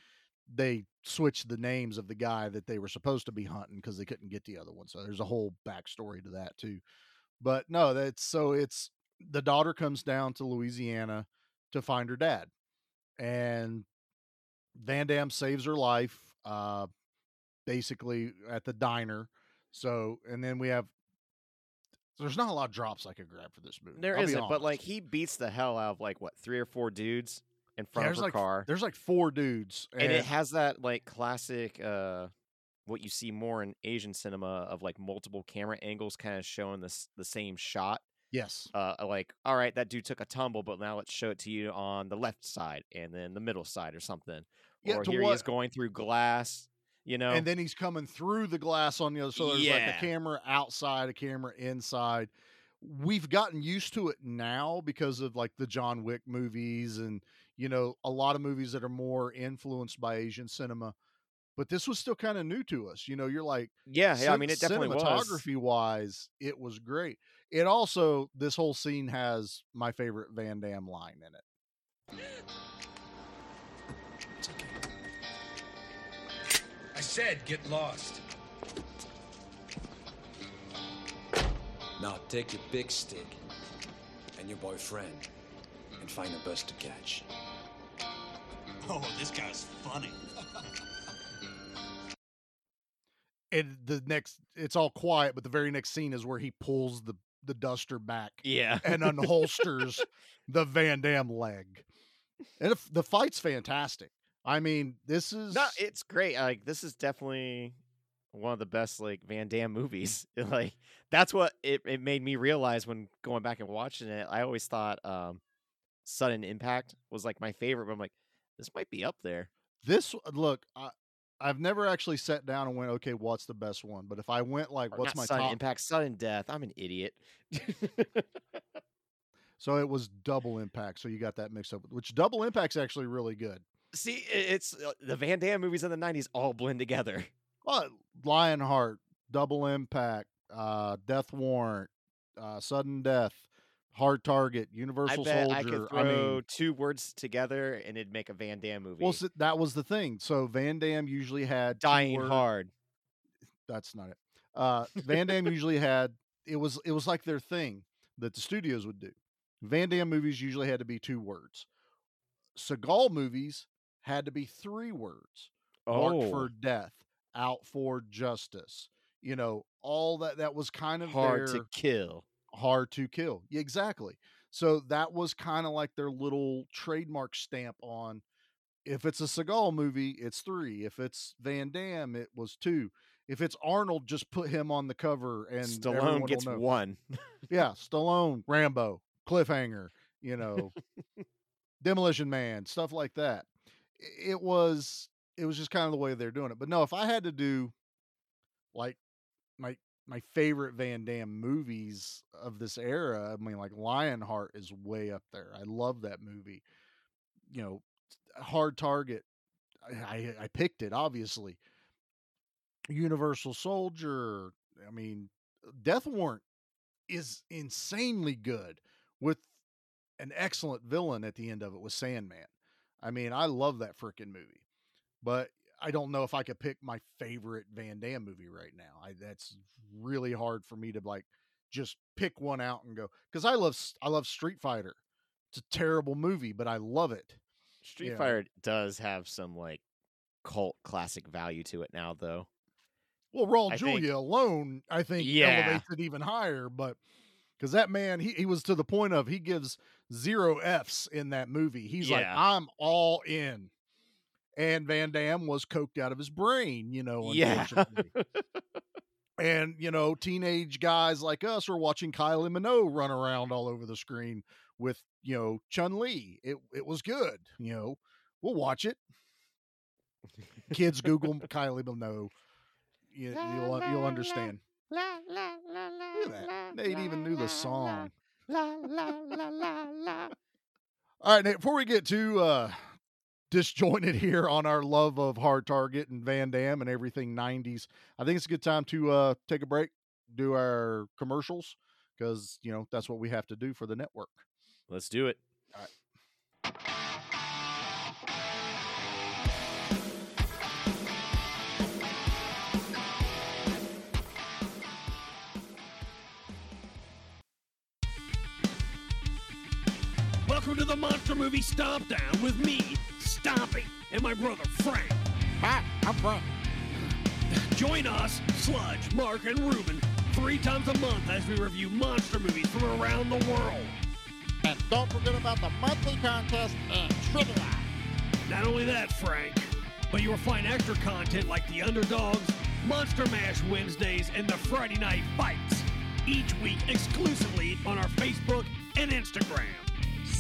they switched the names of the guy that they were supposed to be hunting because they couldn't get the other one. So there's a whole backstory to that too. But no, that's so it's the daughter comes down to Louisiana to find her dad. And Van Damme saves her life, uh, basically at the diner. So, and then we have. There's not a lot of drops I could grab for this movie. There not but like he beats the hell out of like what three or four dudes in front there's of her like car, there's like four dudes, and it has that like classic, uh, what you see more in Asian cinema of like multiple camera angles, kind of showing this the same shot. yes, Uh, like all right, that dude took a tumble, but now let's show it to you on the left side and then the middle side or something. Yeah, or here he is going through glass. You know, and then he's coming through the glass on the other. So there's like Yeah. a camera outside, a camera inside. We've gotten used to it now because of like the John Wick movies and you know a lot of movies that are more influenced by Asian cinema. But this was still kind of new to us. You know, you're like, yeah, yeah. I mean, it definitely was. cinematography wise, it was great. It also this whole scene has my favorite Van Damme line in it. Said get lost. Now take your big stick and your boyfriend and find a bus to catch. Oh, this guy's funny. And the next, it's all quiet, but the very next scene is where he pulls the the duster back Yeah. and unholsters the Van Damme leg. And if, the fight's fantastic. I mean, this is No, it's great. Like this is definitely one of the best like Van Damme movies. like that's what it, it made me realize when going back and watching it. I always thought um Sudden Impact was like my favorite, but I'm like, this might be up there. this look, I I've never actually sat down and went, okay, what's the best one? But if I went like Or what's my sudden top impact, sudden death. I'm an idiot. so it was double impact. So you got that mixed up, which double impact's actually really good. See, it's uh, the Van Damme movies in the '90s all blend together. Well, Lionheart, Double Impact, uh, Death Warrant, uh, Sudden Death, Hard Target, Universal I bet Soldier. I could throw I mean, two words together and it'd make a Van Damme movie. well, s- that was the thing. So Van Damme usually had Dying word- hard. That's not it. Uh, Van Damme usually had it was it was like their thing that the studios would do. Van Damme movies usually had to be two words. Seagal movies had to be three words. Marked Oh. for death, out for justice. You know, all that that was kind of Hard their to kill. hard to kill. Yeah, exactly. So that was kind of like their little trademark stamp on if it's a Seagal movie, it's three. If it's Van Damme, it was two. If it's Arnold, just put him on the cover and Stallone gets one. Yeah, Stallone, Rambo, Cliffhanger, you know, Demolition Man, stuff like that. It was it was just kind of the way they're doing it. But no, if I had to do like my my favorite Van Damme movies of this era, I mean like Lionheart is way up there. I love that movie. You know, Hard Target. I, I picked it obviously. Universal Soldier. I mean, Death Warrant is insanely good with an excellent villain at the end of it with Sandman. I mean, I love that freaking movie, but I don't know if I could pick my favorite Van Damme movie right now. I, that's really hard for me to like just pick one out and go because I love I love Street Fighter. It's a terrible movie, but I love it. Street. Fighter does have some like cult classic value to it now, though. Well, Raul I think- Julia alone, I think, Yeah. elevates it even higher. But because that man, he, he was to the point of he gives zero Fs in that movie. He's like, I'm all in. And Van Damme was coked out of his brain, you know, Yeah. and, you know, teenage guys like us are watching Kylie Minogue run around all over the screen with, you know, Chun Li. It, it was good, you know, we'll watch it. Kids Google Kylie Minogue. You, you'll, you'll understand. La la la. Look at that. Nate even knew the song. La la la la la. All right, Nate, before we get too uh, disjointed here on our love of Hard Target and Van Damme and everything 90s, I think it's a good time to uh, take a break, do our commercials, because, you know, that's what we have to do for the network. Let's do it. All right. Welcome to the Monster Movie Stomp Down with me, Stompy, and my brother Frank. Hi, I'm Frank. Join us, Sludge, Mark, and Ruben three times a month as we review monster movies from around the world. And don't forget about the monthly contest and trivia. Not only that, Frank, but you will find extra content like the Underdogs, Monster Mash Wednesdays, and the Friday Night Fights, each week exclusively on our Facebook and Instagram.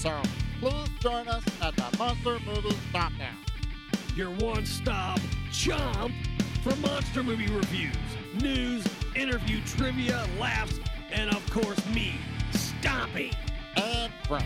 So please join us at the Monster Movie Stomp Down. Your one stop chomp for monster movie reviews, news, interview, trivia, laughs, and of course, me, Stompy. And Frank.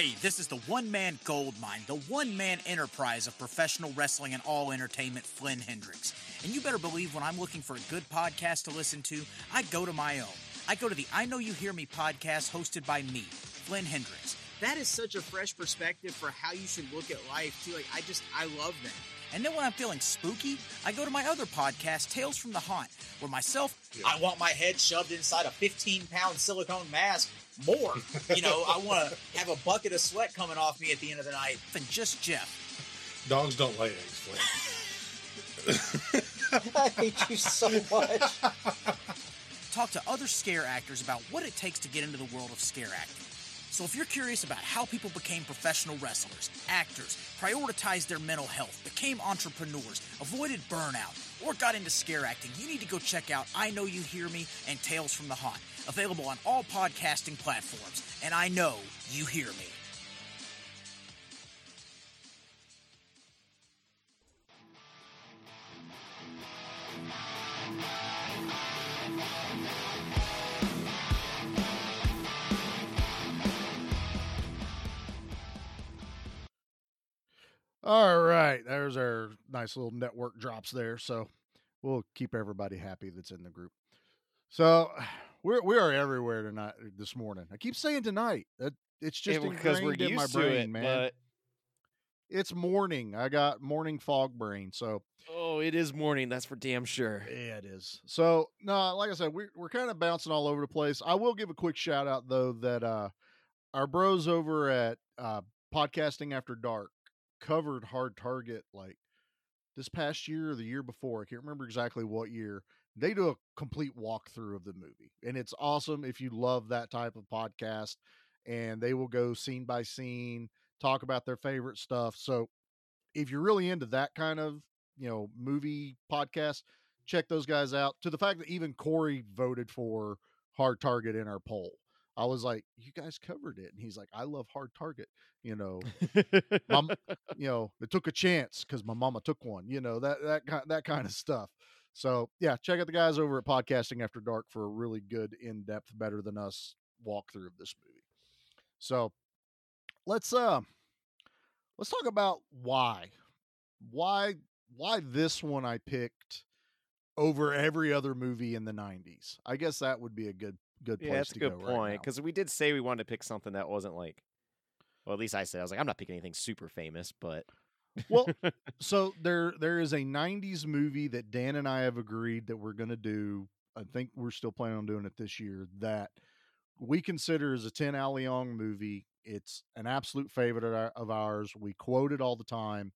Hey, this is the one man gold mine, the one man enterprise of professional wrestling and all entertainment, Flynn Hendricks. And you better believe when I'm looking for a good podcast to listen to, I go to my own. I go to the I Know You Hear Me podcast hosted by me, Flynn Hendricks. That is such a fresh perspective for how you should look at life, too. Like, I just, I love that. And then when I'm feeling spooky, I go to my other podcast, Tales from the Haunt, where myself, I want my head shoved inside a 15 pound silicone mask more. You know, I want to have a bucket of sweat coming off me at the end of the night than just Jeff. Dogs don't lay eggs, Flynn. I hate you so much. Talk to other scare actors about what it takes to get into the world of scare acting. So if you're curious about how people became professional wrestlers, actors, prioritized their mental health, became entrepreneurs, avoided burnout, or got into scare acting, you need to go check out I Know You Hear Me and Tales from the Haunt, available on all podcasting platforms. And I know you hear me. All right, there's our nice little network drops there. So we'll keep everybody happy that's in the group. So we're we are everywhere tonight this morning. I keep saying tonight. That it's just Yeah, because we're in my brain, it, man. but- It's morning. I got morning fog brain. So Oh, it is morning. That's for damn sure. Yeah, it is. So no, like I said, we're we're kind of bouncing all over the place. I will give a quick shout out though that uh our bros over at uh Podcasting After Dark covered Hard Target like this past year or the year before. I can't remember exactly what year. They do a complete walkthrough of the movie. And it's awesome if you love that type of podcast. And they will go scene by scene, talk about their favorite stuff. So if you're really into that kind of you know movie podcast check those guys out to the fact that even corey voted for hard target in our poll i was like you guys covered it and he's like i love hard target you know mom, you know it took a chance because my mama took one you know that that kind that kind of stuff so yeah check out the guys over at podcasting after dark for a really good in-depth better than us walkthrough of this movie so let's uh let's talk about why why why this one I picked over every other movie in the 90s. I guess that would be a good good place Yeah, that's a to good go right point. Because we did say we wanted to pick something that wasn't like, well, at least I said I was like, I'm not picking anything super famous, but well, so there there is a 90s movie that Dan and I have agreed that we're going to do. I think we're still planning on doing it this year that we consider as a 10 Al Leong movie. It's an absolute favorite of, of ours. We quote it all the time.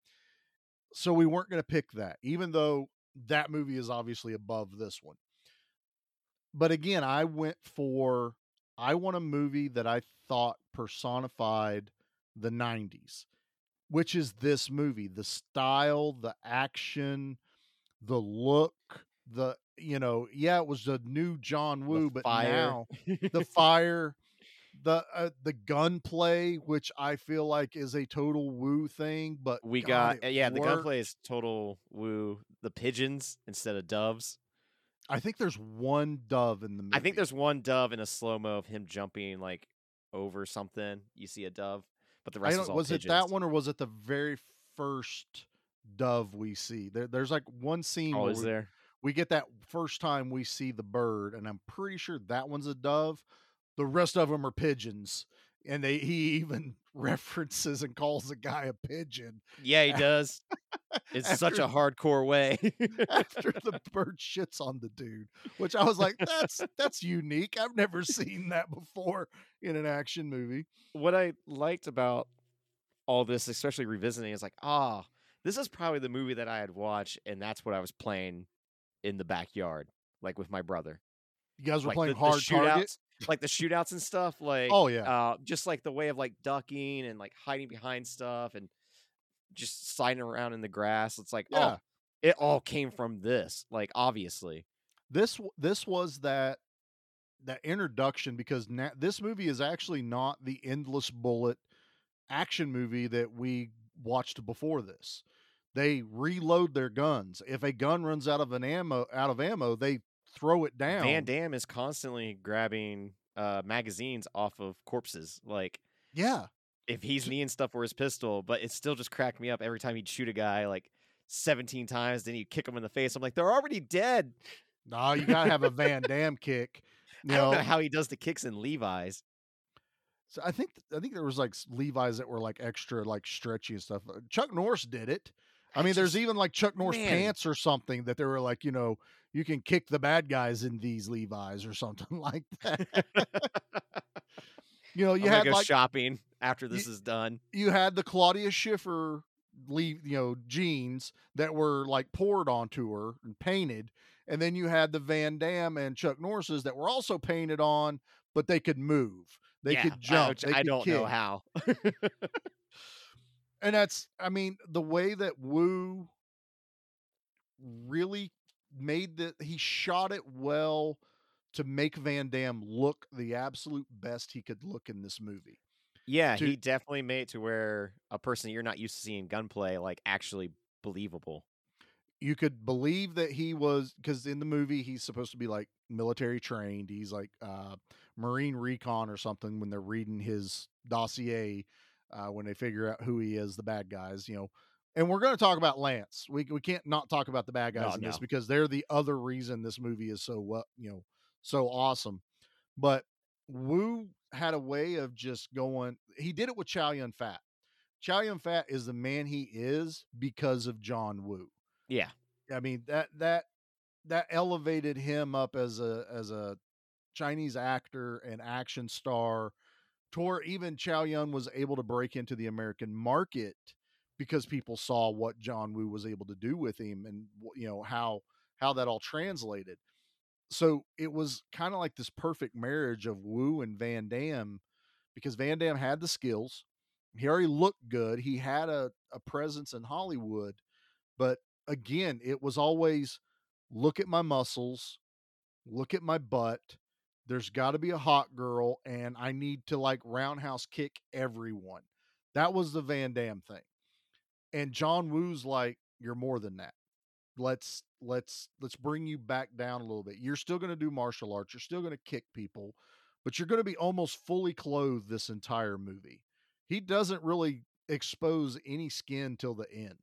So we weren't going to pick that, even though that movie is obviously above this one. But again, I went for I want a movie that I thought personified the 90s, which is this movie. The style, the action, the look, the you know, yeah, it was the new John Woo, but fire. now the fire, the uh, the gunplay, which I feel like is a total Woo thing, but we God, got it yeah, the gunplay is total woo. The pigeons instead of doves. I think there's one dove in the movie. I think there's one dove in a slow mo of him jumping like over something. You see a dove, but the I rest is all was pigeons. it that one or was it the very first dove we see? There, there's like one scene. Oh, where is we, there? We get that first time we see the bird, and I'm pretty sure that one's a dove. The rest of them are pigeons, and they he even references and calls the guy a pigeon. Yeah, he does. It's such a hardcore way. after the bird shits on the dude, which I was like, that's that's unique. I've never seen that before in an action movie. what I liked about all this, especially revisiting, is like, ah, this is probably the movie that I had watched, and that's what I was playing in the backyard, like with my brother. You guys were Like playing the, the hard target. Like the shootouts and stuff. Like, Oh, yeah. uh, just like the way of like ducking and like hiding behind stuff and just sliding around in the grass. It's like, Yeah. oh, it all came from this. Like, obviously, this this was that that introduction because na- this movie is actually not the endless bullet action movie that we watched before this they reload their guns if a gun runs out of an ammo out of ammo they throw it down Van Damme is constantly grabbing uh magazines off of corpses. Like, yeah if he's kneeing stuff for his pistol, but it still just cracked me up every time he'd shoot a guy like 17 times, then he'd kick him in the face. I'm like, they're already dead. no you gotta have a van damme kick you I don't know know. how he does the kicks in Levi's. So I think I think there was like Levi's that were like extra like stretchy and stuff. Uh, Chuck Norris did it. I mean, there's even like Chuck Norris man. pants or something that they were like, you know, you can kick the bad guys in these Levi's or something like that. you know, you I'm had go like shopping after this is done. you had the Claudia Schiffer leave, you know, jeans that were like poured onto her and painted, and then you had the Van Damme and Chuck Norris's that were also painted on, but they could move, they Yeah, could jump. they I could don't know how. and that's i mean the way that Woo really made the he shot it well to make van damme look the absolute best he could look in this movie Yeah, To- he definitely made it to where a person you're not used to seeing gunplay like actually believable. you could believe that he was because in the movie he's supposed to be like military trained he's like uh marine recon or something when they're reading his dossier uh when they figure out who he is the bad guys you know and we're going to talk about lance we, we can't not talk about the bad guys No, in this because they're the other reason this movie is so well you know so awesome but Woo had a way of just going he did it with Chow Yun Fat Chow Yun Fat is the man he is because of John Woo Yeah. I mean that that that elevated him up as a as a Chinese actor and action star. To even Chow Yun was able to break into the American market because people saw what John Woo was able to do with him and you know how how that all translated. So it was kind of like this perfect marriage of Woo and Van Damme because Van Damme had the skills. He already looked good. He had a, a presence in Hollywood, but again, it was always look at my muscles, look at my butt. There's got to be a hot girl, and I need to like roundhouse kick everyone. That was the Van Damme thing. And John Woo's like, you're more than that. Let's let's let's bring you back down a little bit. You're still going to do martial arts. You're still going to kick people, but you're going to be almost fully clothed this entire movie. He doesn't really expose any skin till the end.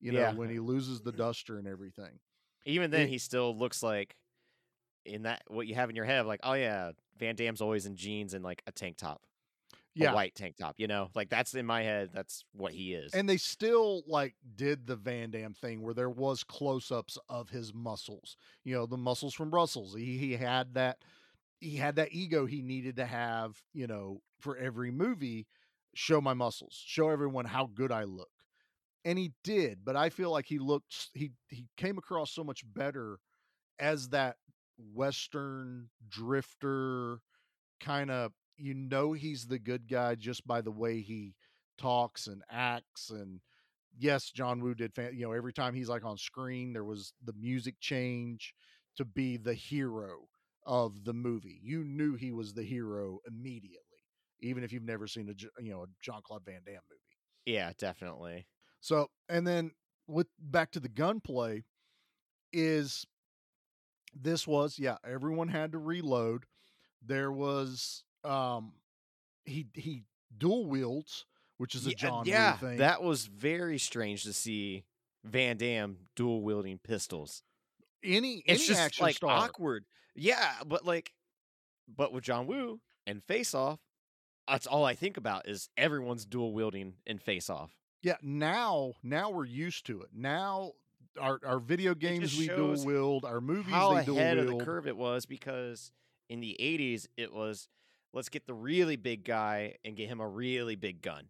You know, Yeah. when he loses the duster and everything. Even then, It- he still looks like in that what you have in your head, like, oh yeah, Van Damme's always in jeans and like a tank top, Yeah. a white tank top. You know, like that's in my head. That's what he is. And they still like did the Van Damme thing where there was close-ups of his muscles. You know, the muscles from Brussels. He he had that he had that ego he needed to have, you know, for every movie, show my muscles, show everyone how good I look. And he did, but I feel like he looked he he came across so much better as that western drifter kind of you know he's the good guy just by the way he talks and acts and yes john woo did fan, you know every time he's like on screen there was the music change to be the hero of the movie you knew he was the hero immediately even if you've never seen a you know a jean-claude van damme movie yeah, definitely. so, and then with back to the gunplay, is this was yeah, everyone had to reload. There was um he he dual wields, which is a Yeah, John Woo yeah, thing. that was very strange to see Van Damme dual wielding pistols. any It's any just action like star. awkward. Yeah, but like, but with John Woo and Face Off, that's all I think about is everyone's dual wielding in Face Off. Yeah, now now we're used to it. Now our our video games we dual wield, our movies How they dual ahead wield. of the curve it was because in the '80s it was let's get the really big guy and get him a really big gun.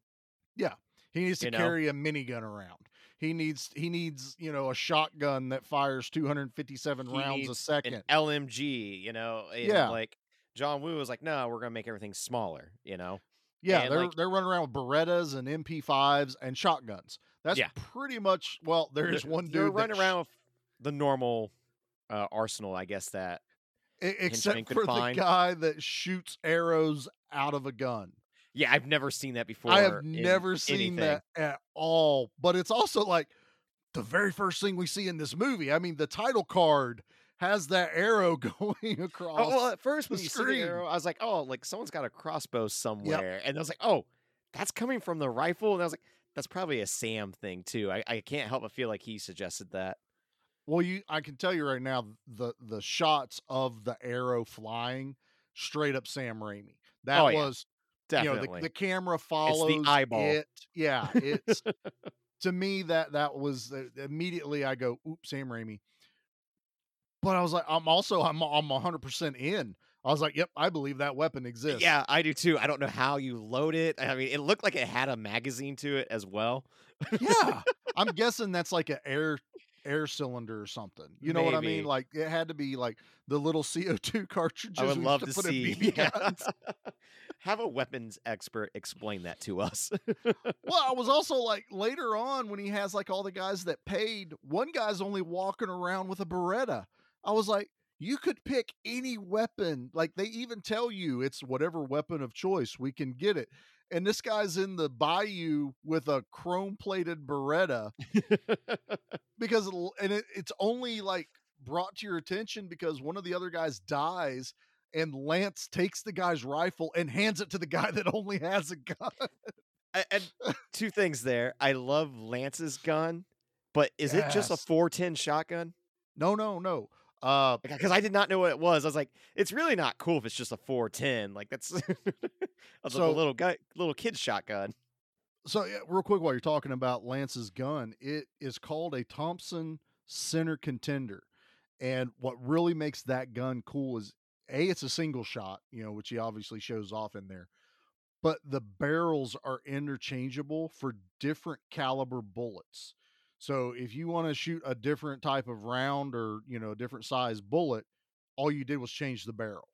Yeah. He needs to You know? carry a minigun around. He needs he needs, you know, a shotgun that fires 257 He rounds a second. LMG, you know. Yeah. Like John Woo was like, no, we're gonna make everything smaller. You know. Yeah, And, they're like, they're running around with Berettas and MP5s and shotguns. That's Yeah. pretty much well. There's one dude They're running sh- around with the normal uh, arsenal, I guess that except for the guy that shoots arrows out of a gun. Yeah, I've never seen that before. I have never seen anything. that at all. But it's also like the very first thing we see in this movie. I mean, the title card has that arrow going across. Oh, well, at first when you see the arrow, I was like, oh, like someone's got a crossbow somewhere, and I was like, oh, that's coming from the rifle, and I was like, that's probably a Sam thing too. I, I can't help but feel like he suggested that. Well, you I can tell you right now the the shots of the arrow flying straight up Sam Raimi. That Oh, yeah. was you know Definitely. the, the camera follows eyeball. it. Yeah, it's to me that that was uh, immediately I go, "Oops, Sam Raimi." But I was like, I'm also I'm I'm 100 percent in. I was like, "Yep, I believe that weapon exists." Yeah, I do too. I don't know how you load it. I mean, it looked like it had a magazine to it as well. yeah. I'm guessing that's like an air air cylinder or something. You know what I mean? Like it had to be like the little CO2 cartridges I would love to to put see. BB yeah. Have a weapons expert explain that to us. well, I was also like later on when he has like all the guys that paid, one guy's only walking around with a Beretta. I was like, you could pick any weapon. Like they even tell you it's whatever weapon of choice, we can get it. And this guy's in the bayou with a chrome plated Beretta because and it, it's only like brought to your attention because one of the other guys dies and Lance takes the guy's rifle and hands it to the guy that only has a gun. And two things there. I love Lance's gun, but is it just a 410 shotgun? No, no, no. Uh, Because I did not know what it was. I was like, it's really not cool if it's just a 410. Like that's a So- little guy, little kid shotgun. so yeah, real quick while you're talking about Lance's gun, it is called a Thompson Center Contender. And what really makes that gun cool is a it's a single shot, you know, which he obviously shows off in there. But the barrels are interchangeable for different caliber bullets. So if you want to shoot a different type of round or, you know, a different size bullet, all you did was change the barrel.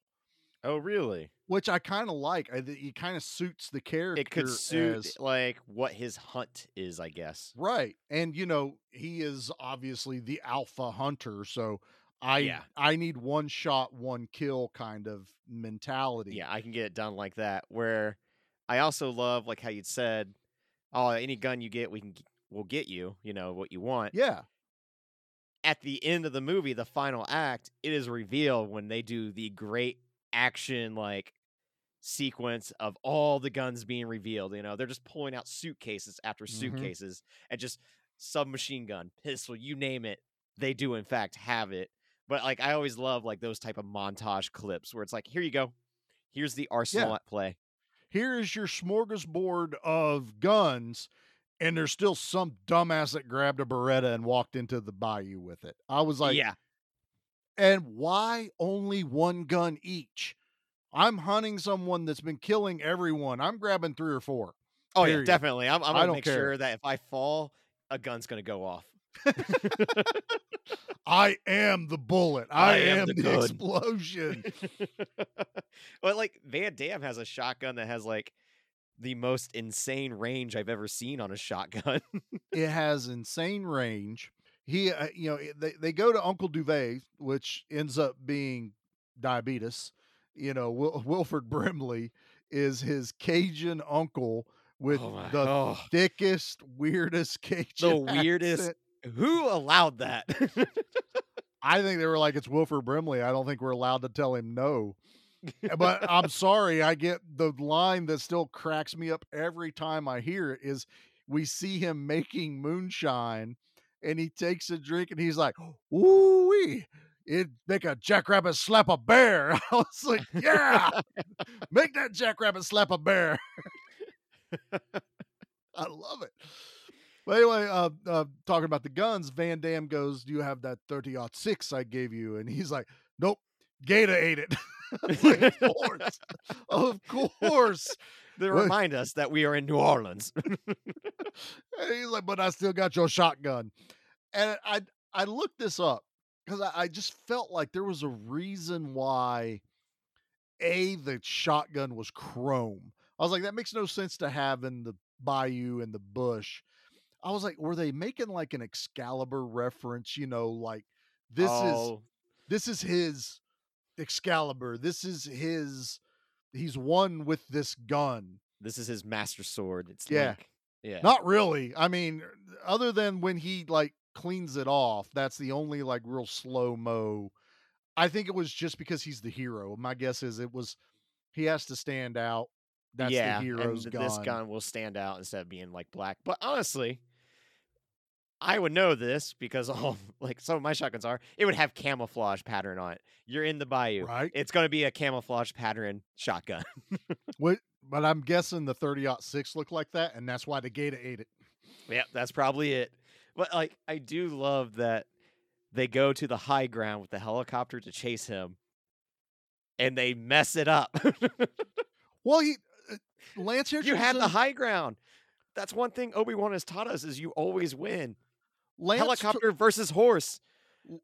Oh, really? Which I kind of like. I, it kind of suits the character. It could suit as- like what his hunt is, I guess. Right. And you know, he is obviously the alpha hunter, so I Yeah. I need one shot, one kill kind of mentality. Yeah, I can get it done like that. Where I also love like how you said, "Oh, any gun you get, we can we'll get you. You know what you want." Yeah. At the end of the movie, the final act, it is revealed when they do the great action like sequence of all the guns being revealed. You know, they're just pulling out suitcases after Mhm. suitcases and just submachine gun, pistol, you name it. They do in fact have it. But like I always love like those type of montage clips where it's like, here you go. Here's the arsenal Yeah. at play. Here is your smorgasbord of guns, and there's still some dumbass that grabbed a Beretta and walked into the bayou with it. I was like, yeah. and why only one gun each? I'm hunting someone that's been killing everyone. I'm grabbing three or four. Oh yeah, definitely. I'm, I'm gonna don't make care. sure that if I fall, a gun's gonna go off. I am the bullet. I, am, the, gun. explosion. well, like Van Damme has a shotgun that has like the most insane range I've ever seen on a shotgun. it has insane range. He, uh, you know, they, they go to Uncle Douvee, which ends up being diabetes. You know, Wil- Wilford Brimley is his Cajun uncle with Oh the oh. thickest, weirdest Cajun. the weirdest. accent. Who allowed that? I think they were like, it's Wilford Brimley. I don't think we're allowed to tell him no. But I'm sorry, I get the line that still cracks me up every time I hear it is we see him making moonshine and he takes a drink and he's like, Ooh wee, it make a jackrabbit slap a bear. I was like, Yeah, make that jackrabbit slap a bear. I love it. But anyway, uh, uh, talking about the guns, Van Damme goes, "Do you have that 30 six I gave you?" And he's like, "Nope, Gator ate it." Like, of course, of course. they remind us that we are in New Orleans. And he's like, "But I still got your shotgun." And I I looked this up because I, I just felt like there was a reason why a the shotgun was chrome. I was like, that makes no sense to have in the bayou and the bush. I was like, were they making like an Excalibur reference? You know, like this is Oh, this is his Excalibur. This is his. He's one with this gun. this is his master sword. It's Yeah. Link. Yeah. Not really. I mean, er, other than when he like cleans it off, that's the only like real slow mo. I think it was just because he's the hero. My guess is it was he has to stand out. That's yeah, the hero's and gun. this gun will stand out instead of being like black. But honestly, I would know this because all like some of my shotguns are. It would have camouflage pattern on it. You're in the bayou, Right. It's going to be a camouflage pattern shotgun. What, but I'm guessing the 30 six looked like that, and that's why the Gator ate it. Yeah, that's probably it. But like, I do love that they go to the high ground with the helicopter to chase him, and they mess it up. Well, he uh, Lance you had the high ground. That's one thing Obi Wan has taught us: is you always win. Lance helicopter versus horse.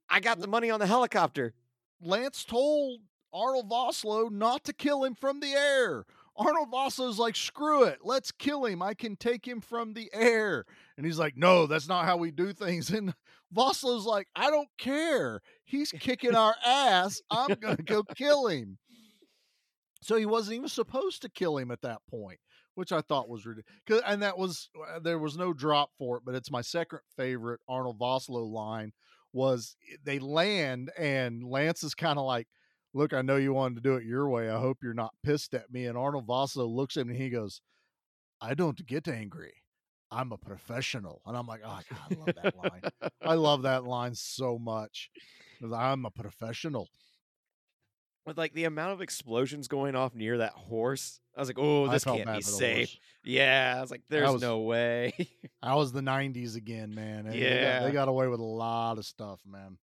I got the money on the helicopter. Lance told Arnold Vosloo not to kill him from the air. Arnold Vosloo's like, screw it, let's kill him. I can take him from the air. And he's like, no, that's not how we do things. And Vosloo's like, I don't care. He's kicking our ass. I'm going to go kill him. So he wasn't even supposed to kill him at that point, which I thought was ridiculous. And that was, uh, there was no drop for it, but it's my second favorite Arnold Vosloo line was eh, they land and Lance is kind of like, look, I know you wanted to do it your way. I hope you're not pissed at me. And Arnold Vosloo looks at him and he goes, I don't get angry. I'm a professional. And I'm like, oh, God, I love that line. I love that line so much. I'm a professional. With like the amount of explosions going off near that horse, I was like, "Oh, this can't be safe." Yeah, I was like, "There's was- no way." I was the 90s again, man. and they got- Yeah. They got, away with a lot of stuff, man.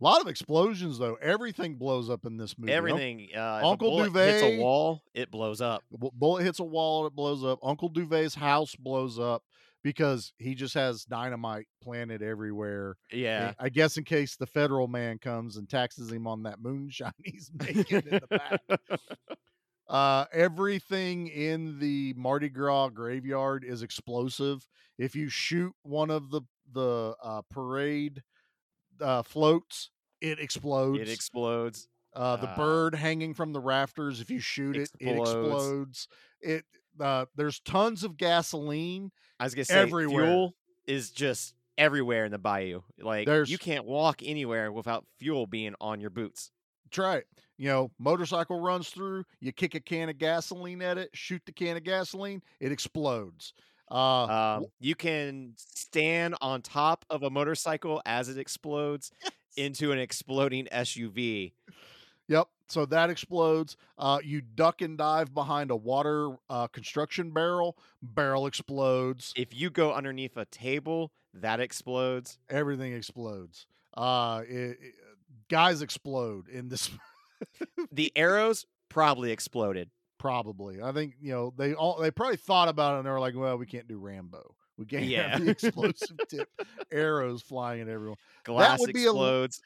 A lot of explosions, though. Everything blows up in this movie. Everything. Uh, if Uncle a bullet hits a wall, it blows up. bullet hits a wall it blows up. Uncle Douvee's house blows up because he just has dynamite planted everywhere. Yeah. I guess in case the federal man comes and taxes him on that moonshine he's making in the back. Uh, everything in the Mardi Gras graveyard is explosive. If you shoot one of the the uh, parade uh, floats, it explodes. It explodes. Uh, the Uh, bird hanging from the rafters, if you shoot it, it explodes. explodes. It uh, there's tons of gasoline. I was gonna say, everywhere. fuel is just everywhere in the bayou. Like There's- you can't walk anywhere without fuel being on your boots. Try it. You know, motorcycle runs through. You kick a can of gasoline at it, shoot the can of gasoline, it explodes. Uh, Um, you can stand on top of a motorcycle as it explodes into an exploding SUV. Yep. So that explodes. Uh, you duck and dive behind a water uh, construction barrel. Barrel explodes. If you go underneath a table, that explodes. Everything explodes. Uh, it, it- guys explode in this. The arrows probably exploded. probably. I think you know they all they probably thought about it and they were like, well, we can't do Rambo. We can't Yeah. have the explosive tip arrows flying at everyone. Glass would be a explodes.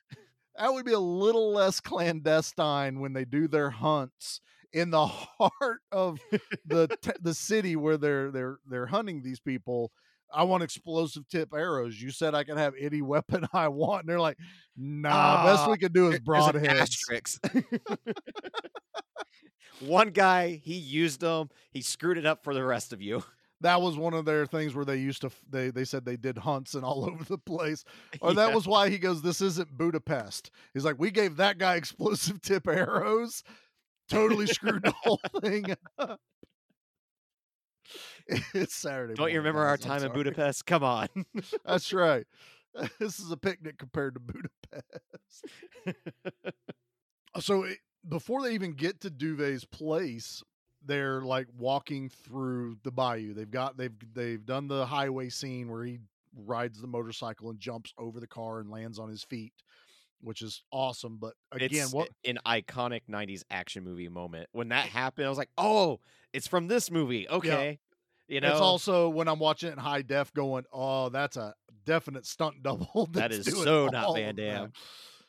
that would be a little less clandestine when they do their hunts in the heart of the t- the city where they're they're they're hunting these people. I want explosive tip arrows. You said I can have any weapon I want. And they're like, nah, best we Ah, can do is broadheads. One guy, he used them. He screwed it up for the rest of you. That was one of their things where they used to they they said they did hunts and all over the place. Or that was why he goes, This isn't Budapest. He's like, We gave that guy explosive tip arrows, totally screwed the whole thing. It's Saturday. Don't you morning, remember our guys, I'm time in. Budapest? Come on. That's right. This is a picnic compared to Budapest. Uh, so it, before they even get to Douvee's place, they're like walking through the bayou. They've got they've they've done the highway scene where he rides the motorcycle and jumps over the car and lands on his feet, which is awesome. But again, it's what an iconic 90s action movie moment. When that happened, I was like, oh, it's from this movie. Okay. You know, it's also when I'm watching it in high def, going, "Oh, that's a definite stunt double." That's so not Van. Damme.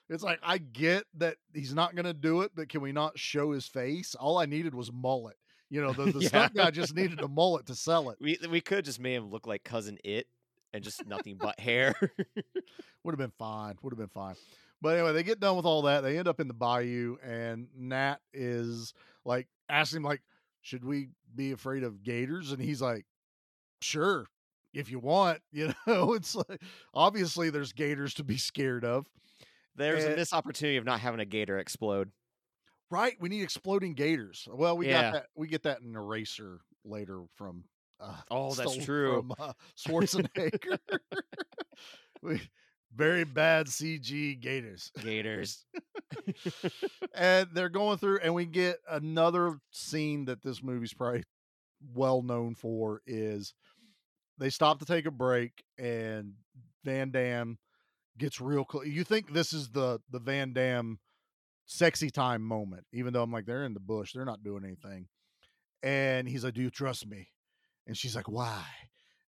It's like I get that he's not going to do it, but can we not show his face? All I needed was mullet. You know, the, the stunt guy just needed a mullet to sell it. we we could just made him look like cousin it and just nothing but hair. Would have been fine. Would have been fine. But anyway, they get done with all that. They end up in the bayou, and Nat is like asking him, like, should we be afraid of gators? And he's like, sure, if you want. You know, it's like obviously there's gators to be scared of. There's a missed opportunity of not having a gator explode. Right, we need exploding gators. Well, we Yeah. got that. We get that in Eraser later from. Uh, Oh, that's true. From uh, Schwarzenegger. we, very bad CG gators. Gators. and they're going through, and we get another scene that this movie's probably well known for is they stop to take a break, and Van Damme gets real close. You think this is the the Van Damme sexy time moment, even though I'm like, they're in the bush, they're not doing anything. And he's like, Do you trust me? And she's like, Why?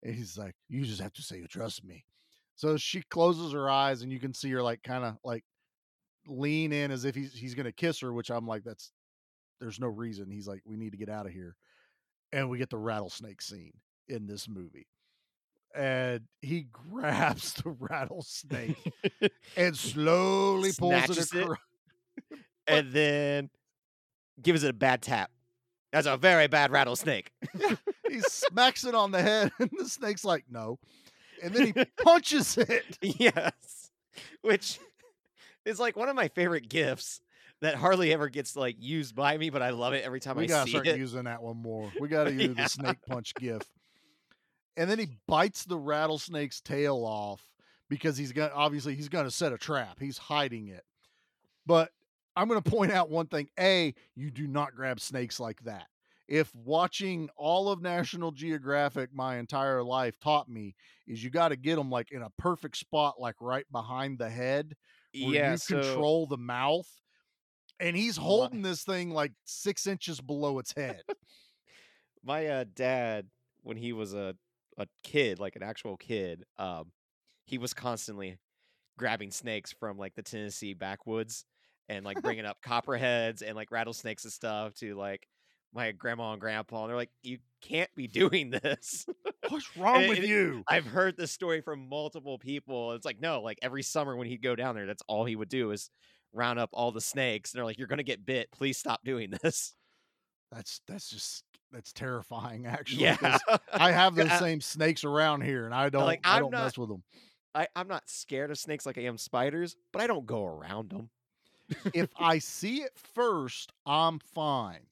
And he's like, You just have to say you trust me. So she closes her eyes, and you can see her like kind of like lean in as if he's he's gonna kiss her, which I'm like, that's there's no reason. He's like, We need to get out of here. And we get the rattlesnake scene in this movie. And he grabs the rattlesnake and slowly pulls it Snatches it. across. and then gives it a bad tap. That's a very bad rattlesnake. he smacks it on the head, and the snake's like, no. And then he punches it. yes. Which is like one of my favorite gifts that hardly ever gets like used by me, but I love it every time I see it. We I gotta see start it. using that one more. We gotta use Yeah. the snake punch gif. And then he bites the rattlesnake's tail off because he's gonna obviously he's gonna set a trap. He's hiding it. But I'm gonna point out one thing. A, you do not grab snakes like that. If watching all of National Geographic my entire life taught me is you got to get them like in a perfect spot, like right behind the head, where Yeah, you so- control the mouth. And he's holding this thing like six inches below its head. my uh, dad when he was a a kid like an actual kid um he was constantly grabbing snakes from like the tennessee backwoods and like bringing up copperheads and like rattlesnakes and stuff to like my grandma and grandpa and they're like you can't be doing this What's wrong And- with and it- you? i've heard this story from multiple people it's like no like every summer when he'd go down there that's all he would do is round up all the snakes and they're like you're gonna get bit please stop doing this That's that's just that's terrifying. Actually, Yeah. I have those same snakes around here, and I don't like, I I'm don't mess with them. I, I'm not scared of snakes like I am spiders, but I don't go around them. if I see it first, I'm fine.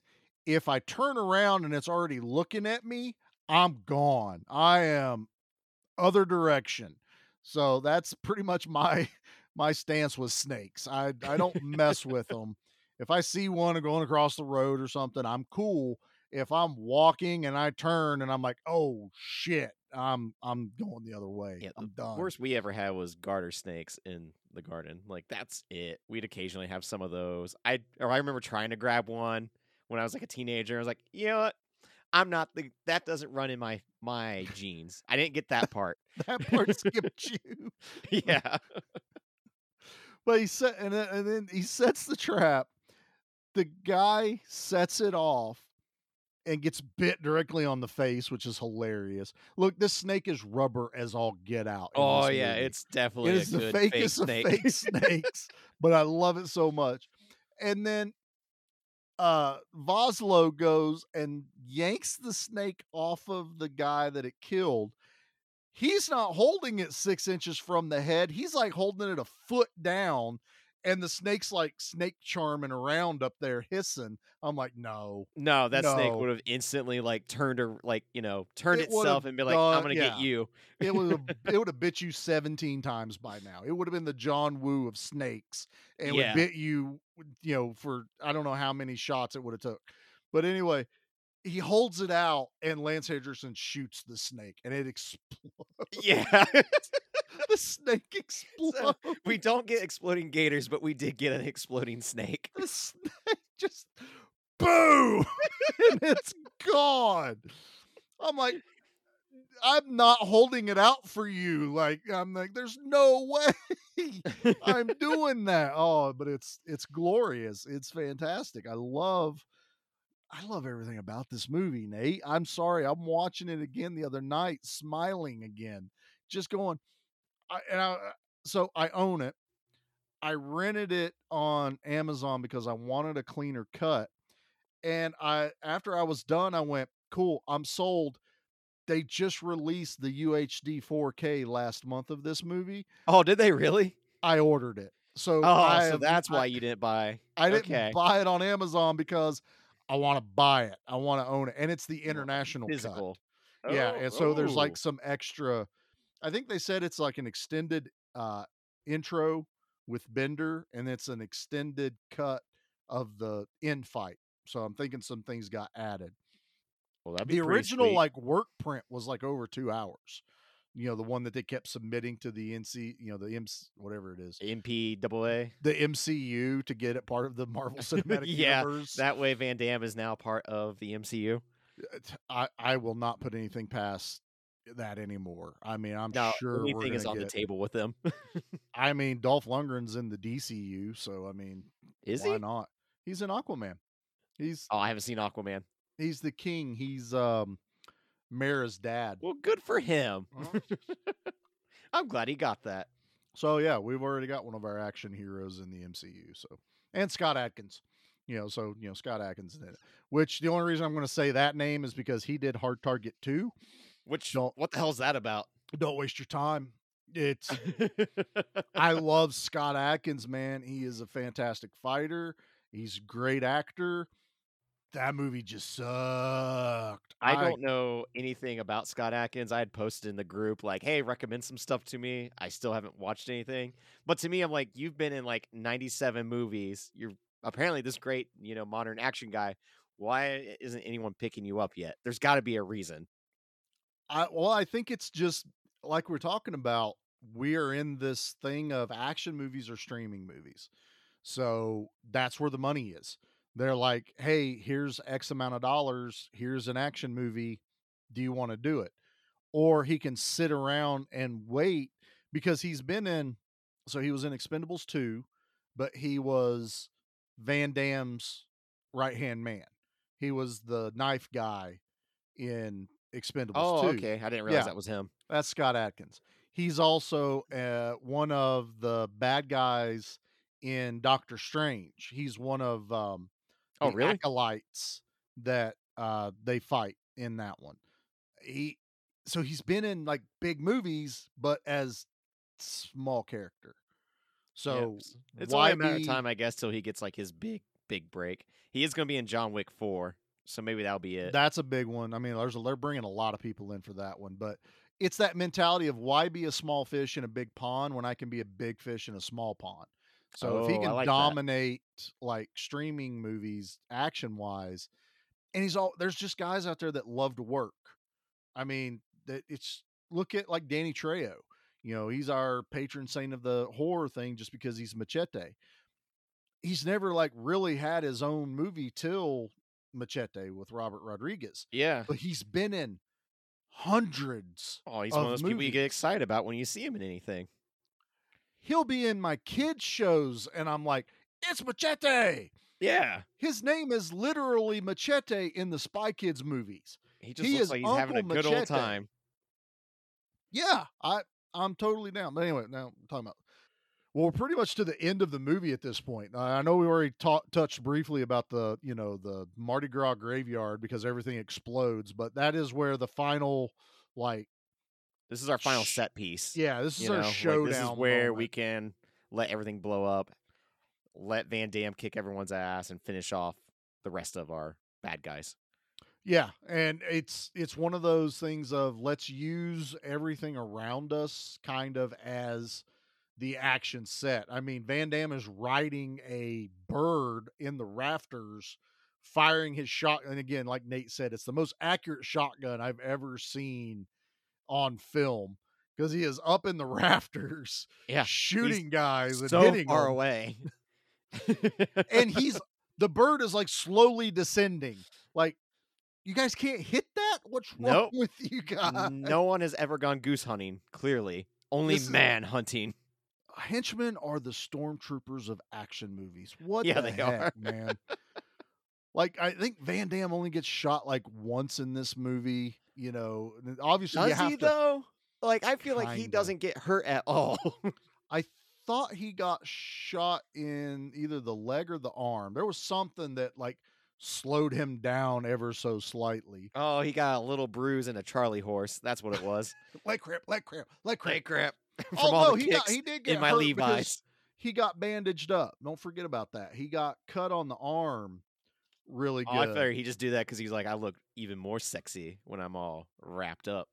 If I turn around and it's already looking at me, I'm gone. I am other direction. So that's pretty much my my stance with snakes. I I don't mess with them. If I see one going across the road or something, I'm cool. If I'm walking and I turn and I'm like, "Oh shit, I'm I'm going the other way. I'm done." Worst we ever had was garter snakes in the garden. Like that's it. We'd occasionally have some of those. I or I remember trying to grab one when I was like a teenager. I was like, you know what? I'm not the that doesn't run in my my genes. I didn't get that part. that part skipped you. yeah. But he set and then, and then he sets the trap. The guy sets it off and gets bit directly on the face, which is hilarious. Look, this snake is rubber as all get out. Oh yeah, movie. it's definitely it a is the good fake fakest of snake. fake snakes, but I love it so much. And then uh Vosloo goes and yanks the snake off of the guy that it killed. He's not holding it six inches from the head. He's like holding it a foot down, and the snake's like snake charming around up there hissing. I'm like, no, No, that snake would have instantly like turned or like, you know, turned It itself and be like, done- I'm gonna yeah. get you. it would have it would have bit you 17 times by now. It would have been the John Woo of snakes and Yeah. would bit you, you know, for I don't know how many shots it would have took. But anyway, he holds it out and Lance Henriksen shoots the snake and it explodes. Yeah. the snake explodes. So, we don't get exploding gators, but we did get an exploding snake. the snake just boom and it's gone. I'm like, I'm not holding it out for you. Like I'm like, there's no way I'm doing that. Oh, but it's it's glorious. It's fantastic. I love I love everything about this movie, Nate. I'm sorry. I'm watching it again the other night, smiling again, just going. I, and I, uh, so I own it. I rented it on Amazon because I wanted a cleaner cut. And I, after I was done, I went, "Cool, I'm sold." They just released the UHD 4K last month of this movie. Oh, did they really? I ordered it. So Oh, I so that's I- why you didn't buy. I didn't okay. buy it on Amazon because I want to buy it. I want to own it, and it's the international cut. physical. Yeah, Oh, and so there's oh. like some extra. I think they said it's like an extended uh intro with Binder, and it's an extended cut of the end fight. So I'm thinking some things got added. Well, that'd be the original sweet. like work print was like over two hours. You know, the one that they kept submitting to the NC, you know, the MC, whatever it is, MPAA. the MCU to get it part of the Marvel Cinematic yeah, Universe. that way Van Damme is now part of the MCU. I, t- I I will not put anything past that anymore. I mean, I'm sure anything is on the table with them. I mean, Dolph Lundgren's in the DCU, so I mean, Is why he? not? He's an Aquaman. He's oh, I haven't seen Aquaman. he's the king. He's um Mera's dad. Well, good for him. Uh-huh. I'm glad he got that. So yeah, we've already got one of our action heroes in the MCU. So and Scott Adkins. You know, so you know Scott Adkins did it. Which the only reason I'm going to say that name is because he did Hard Target 2. Which Don't what the hell's that about? don't waste your time. It's I love Scott Adkins, man. He is a fantastic fighter. He's a great actor. That movie just sucked. I don't know anything about Scott Adkins. I had posted in the group like, "Hey, recommend some stuff to me." I still haven't watched anything. But to me, I'm like, "You've been in like 97 movies. You're apparently this great, you know, modern action guy. Why isn't anyone picking you up yet? There's got to be a reason." I well, I think it's just like we're talking about. We are in this thing of action movies or streaming movies. So that's where the money is. They're like, hey, here's X amount of dollars. Here's an action movie. Do you want to do it? Or he can sit around and wait because he's been in, so he was in Expendables 2, but he was Van Damme's right hand man. He was the knife guy in Expendables Oh, 2. okay. I didn't realize Yeah. that was him. That's Scott Adkins. He's also uh, one of the bad guys in Doctor Strange. He's one of um, Oh, the really? acolytes that uh, they fight in that one. He so he's been in like big movies, but as small character. So Yeah, it's why only a matter of time, I guess, till he gets like his big, big break. He is going to be in John Wick 4, so maybe that'll be it. That's a big one. I mean, there's a, they're bringing a lot of people in for that one, but it's that mentality of why be a small fish in a big pond when I can be a big fish in a small pond. So if he Oh, can like that. dominate like streaming movies action wise, and he's all there's just guys out there that love to work. I mean, that it's look at like Danny Trejo. You know, he's our patron saint of the horror thing just because he's Machete. He's never like really had his own movie till Machete with Robert Rodriguez. yeah. But he's been in hundreds. Oh, he's one of those people you get excited about when you see him in anything. He'll be in my kids' shows, and I'm like, it's Machete. Yeah. His name is literally Machete in the Spy Kids movies. He just He looks is like he's having a Uncle good old time. Yeah, I I'm totally down. But anyway, now I'm talking about. Well, we're pretty much to the end of the movie at this point. I know we already ta- touched briefly about the you know the Mardi Gras graveyard because everything explodes, but that is where the final like This is our final Sh- set piece. yeah this is you our know, like, showdown. this is where moment. we can let everything blow up, let Van Damme kick everyone's ass, and finish off the rest of our bad guys. Yeah, and it's it's one of those things of let's use everything around us kind of as the action set. I mean, Van Damme is riding a bird in the rafters, firing his shot. And again, like Nate said, it's the most accurate shotgun I've ever seen on film because he is up in the rafters, Yeah, shooting guys and so hitting far them. away. and he's the bird is like slowly descending. Like you guys can't hit that. What's wrong Nope. with you guys? no one has ever gone goose hunting. Clearly, only This is- man hunting. Henchmen are the stormtroopers of action movies. What Yeah, the they are. man? like I think Van Damme only gets shot like once in this movie. You know, obviously Does he to. though? Like I feel like he doesn't get hurt at all. I thought he got shot in either the leg or the arm. There was something that like slowed him down ever so slightly. oh, he got a little bruise and a Charlie horse. That's what it was. Leg cramp, leg cramp, leg cramp. Leg crap. From all no, the he got he did get in my Levi's. he got bandaged up. Don't forget about that. He got cut on the arm really Oh, I good. figured he just do that because he's like, I look even more sexy when I'm all wrapped up.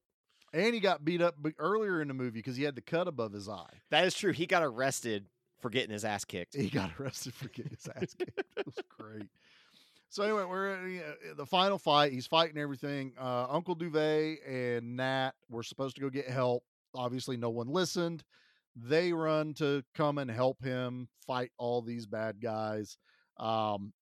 and he got beat up earlier in the movie because he had the cut above his eye. That is true. He got arrested for getting his ass kicked. He got arrested for getting his ass kicked. It was great. So anyway, we're at you the final fight. He's fighting everything. Uh, Uncle Douvee and Nat were supposed to go get help. Obviously, no one listened. They run to come and help him fight all these bad guys. Um,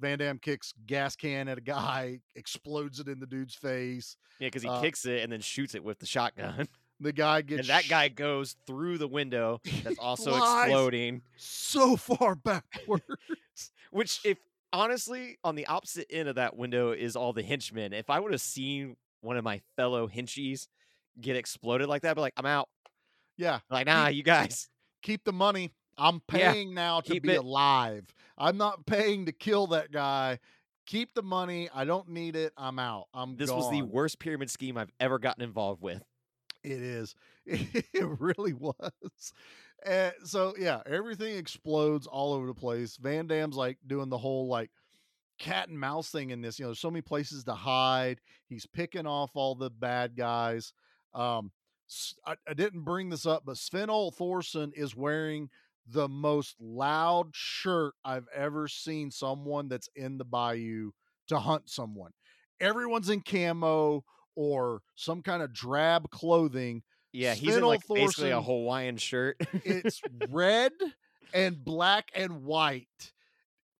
Van Damme kicks gas can at a guy, explodes it in the dude's face. Yeah, because he Uh, kicks it and then shoots it with the shotgun. The guy gets and that sh- guy goes through the window that's also exploding. so far backwards. Which, if honestly, on the opposite end of that window is all the henchmen. If I would have seen one of my fellow henchies get exploded like that, I'd like, I'm out. yeah, Like, nah, you guys. keep the money. I'm Yeah, paying now to keep be it. alive. I'm not paying to kill that guy. Keep the money. I don't need it. I'm out. I'm This was the worst pyramid scheme I've ever gotten involved with. It is. It really was. And so yeah, everything explodes all over the place. Van Damme's like doing the whole like cat and mouse thing in this. You know, there's so many places to hide. He's picking off all the bad guys. Um, I, I didn't bring this up, but Sven-Ole Thorsen is wearing the most loud shirt I've ever seen someone that's in the bayou to hunt someone. Everyone's in camo or some kind of drab clothing. Yeah, he's Sven in like Old basically a Hawaiian shirt. it's red and black and white.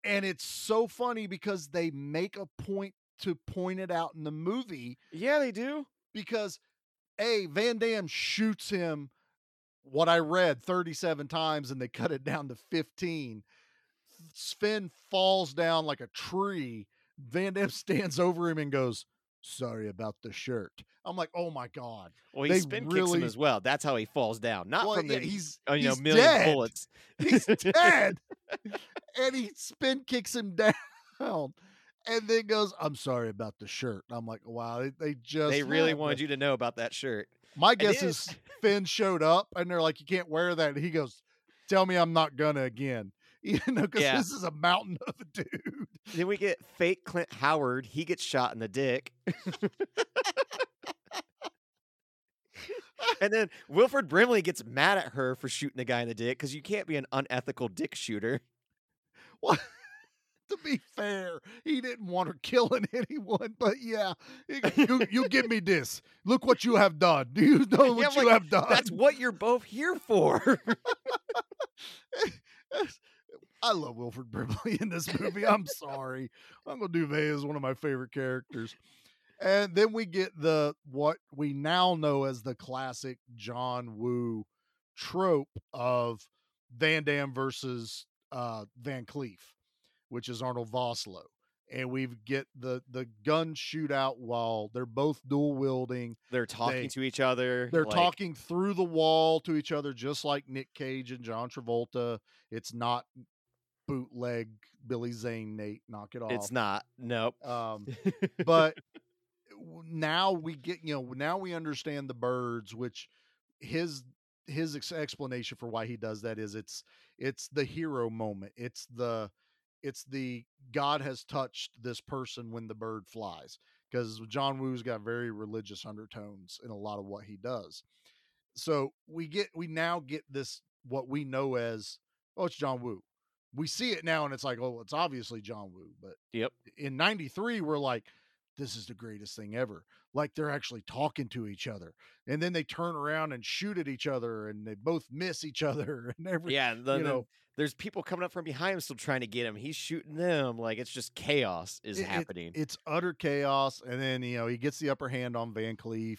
And it's so funny because they make a point to point it out in the movie yeah, they do. because A, Van Damme shoots him what I read 37 times and they cut it down to 15. Sven falls down like a tree. Van Damme stands over him and goes, Sorry about the shirt. I'm like, oh my God. Well, he They spin kicks him as well. That's how he falls down. Not Well, from the yeah, he's- uh, you know he's million dead. bullets. He's dead. and he spin kicks him down and then goes, I'm sorry about the shirt. I'm like, wow, they, they just they really wanted you to know about that shirt. My And guess is Finn showed up and they're like, you can't wear that. And he goes, Tell me I'm not gonna again. You know, because Yeah. this is a mountain of a dude. Then we get fake Clint Howard. He gets shot in the dick. and then Wilford Brimley gets mad at her for shooting the guy in the dick because you can't be an unethical dick shooter. What? to be fair, he didn't want her killing anyone, but yeah, you, you give me this. Look what you have done. Do you know what I'm you like, have done? That's what you're both here for. I love Wilford Brimley in this movie. I'm sorry. Uncle Douvee is one of my favorite characters. And then we get the what we now know as the classic John Woo trope of Van Damme versus uh, Van Cleef, which is Arnold Vosloo. And we get the the gun shootout while they're both dual wielding. They're talking They- to each other. They're like- talking through the wall to each other, just like Nick Cage and John Travolta. It's not bootleg Billy Zane, Nate. Knock it off. It's not. Nope. Um, but now we get, you know, now we understand the birds, which his his ex- explanation for why he does that is it's it's the hero moment. It's the it's the God has touched this person when the bird flies because John Woo's got very religious undertones in a lot of what he does. So we get we now get this what we know as oh it's John Woo. We see it now and it's like oh it's obviously John Woo, but Yep. in 93 we're like this is the greatest thing ever like they're actually talking to each other and then they turn around and shoot at each other and they both miss each other and every Yeah, then, you then know there's people coming up from behind him still trying to get him. He's shooting them. Like it's just chaos is it- it- happening. it's utter chaos and then you know he gets the upper hand on van cleef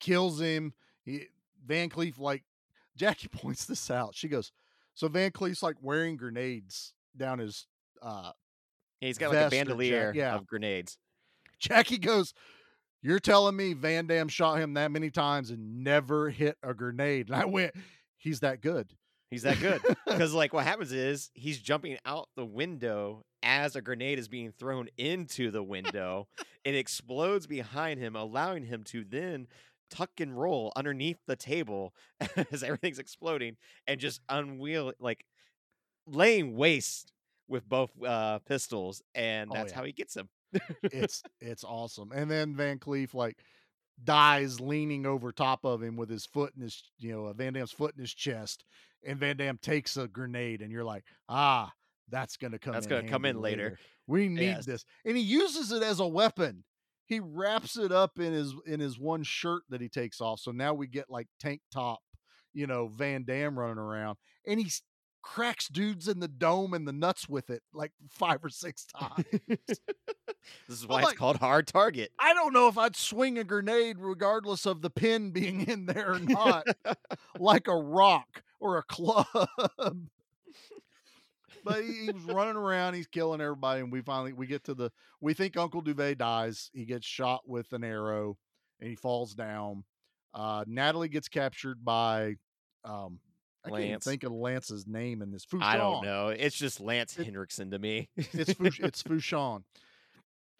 kills him he, van cleef like jackie points this out she goes so van cleef's like wearing grenades down his uh Yeah, he's got like a vest or jack- bandolier yeah. of grenades. Jackie goes, You're telling me Van Damme shot him that many times and never hit a grenade? And I went, He's that good. He's that good. Because like what happens is he's jumping out the window as a grenade is being thrown into the window. it explodes behind him, allowing him to then tuck and roll underneath the table as everything's exploding and just unwheel like laying waste with both uh pistols, and Oh, that's yeah. how he gets him. It's it's awesome. And then Van Cleef like dies leaning over top of him with his foot in his, you know, Van Damme's foot in his chest. And Van Damme takes a grenade, and you're like, ah, That's gonna come. That's in gonna come in handy later. We need Yes. this, and he uses it as a weapon. He wraps it up in his in his one shirt that he takes off. So now we get like tank top, you know, Van Damme running around, and he s- cracks dudes in the dome and the nuts with it like five or six times. This is I'm why like- it's called hard target. I don't know if I'd swing a grenade regardless of the pin being in there or not, like a rock or a club. but he, he was running around, he's killing everybody, and we finally we get to the we think Uncle Douvee dies. He gets shot with an arrow and he falls down. Uh Natalie gets captured by um I can't Lance. think of Lance's name in this. I don't know. It's just Lance It- Henriksen to me. It's Fouch- it's Fouchon.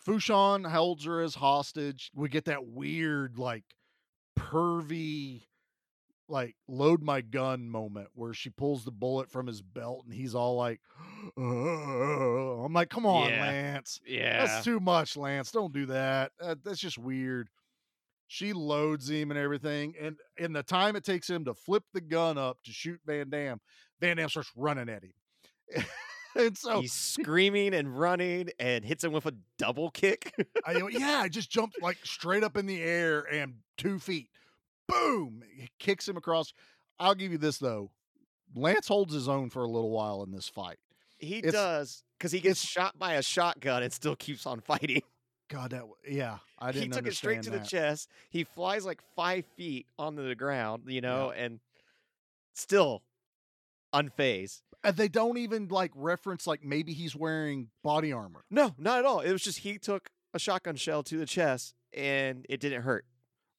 Fouchon holds her as hostage. We get that weird, like, pervy, like, load my gun moment where she pulls the bullet from his belt and he's all like. I'm like, come on, Yeah. Lance. yeah. That's too much, Lance. Don't do that. Uh, that's just weird. She loads him and everything. And in the time it takes him to flip the gun up to shoot Van Damme, Van Damme starts running at him. and so He's screaming and running and hits him with a double kick. I, yeah, I just jumped like straight up in the air and two feet. Boom! It kicks him across. I'll give you this though. Lance holds his own for a little while in this fight. he It's- does because he gets shot by a shotgun and still keeps on fighting. God, that yeah, I didn't. Know. He took it straight to understand the chest. He flies like five feet onto the ground, you know, and still unfazed. And they don't even like reference like maybe he's wearing body armor. No, not at all. It was just he took a shotgun shell to the chest and it didn't hurt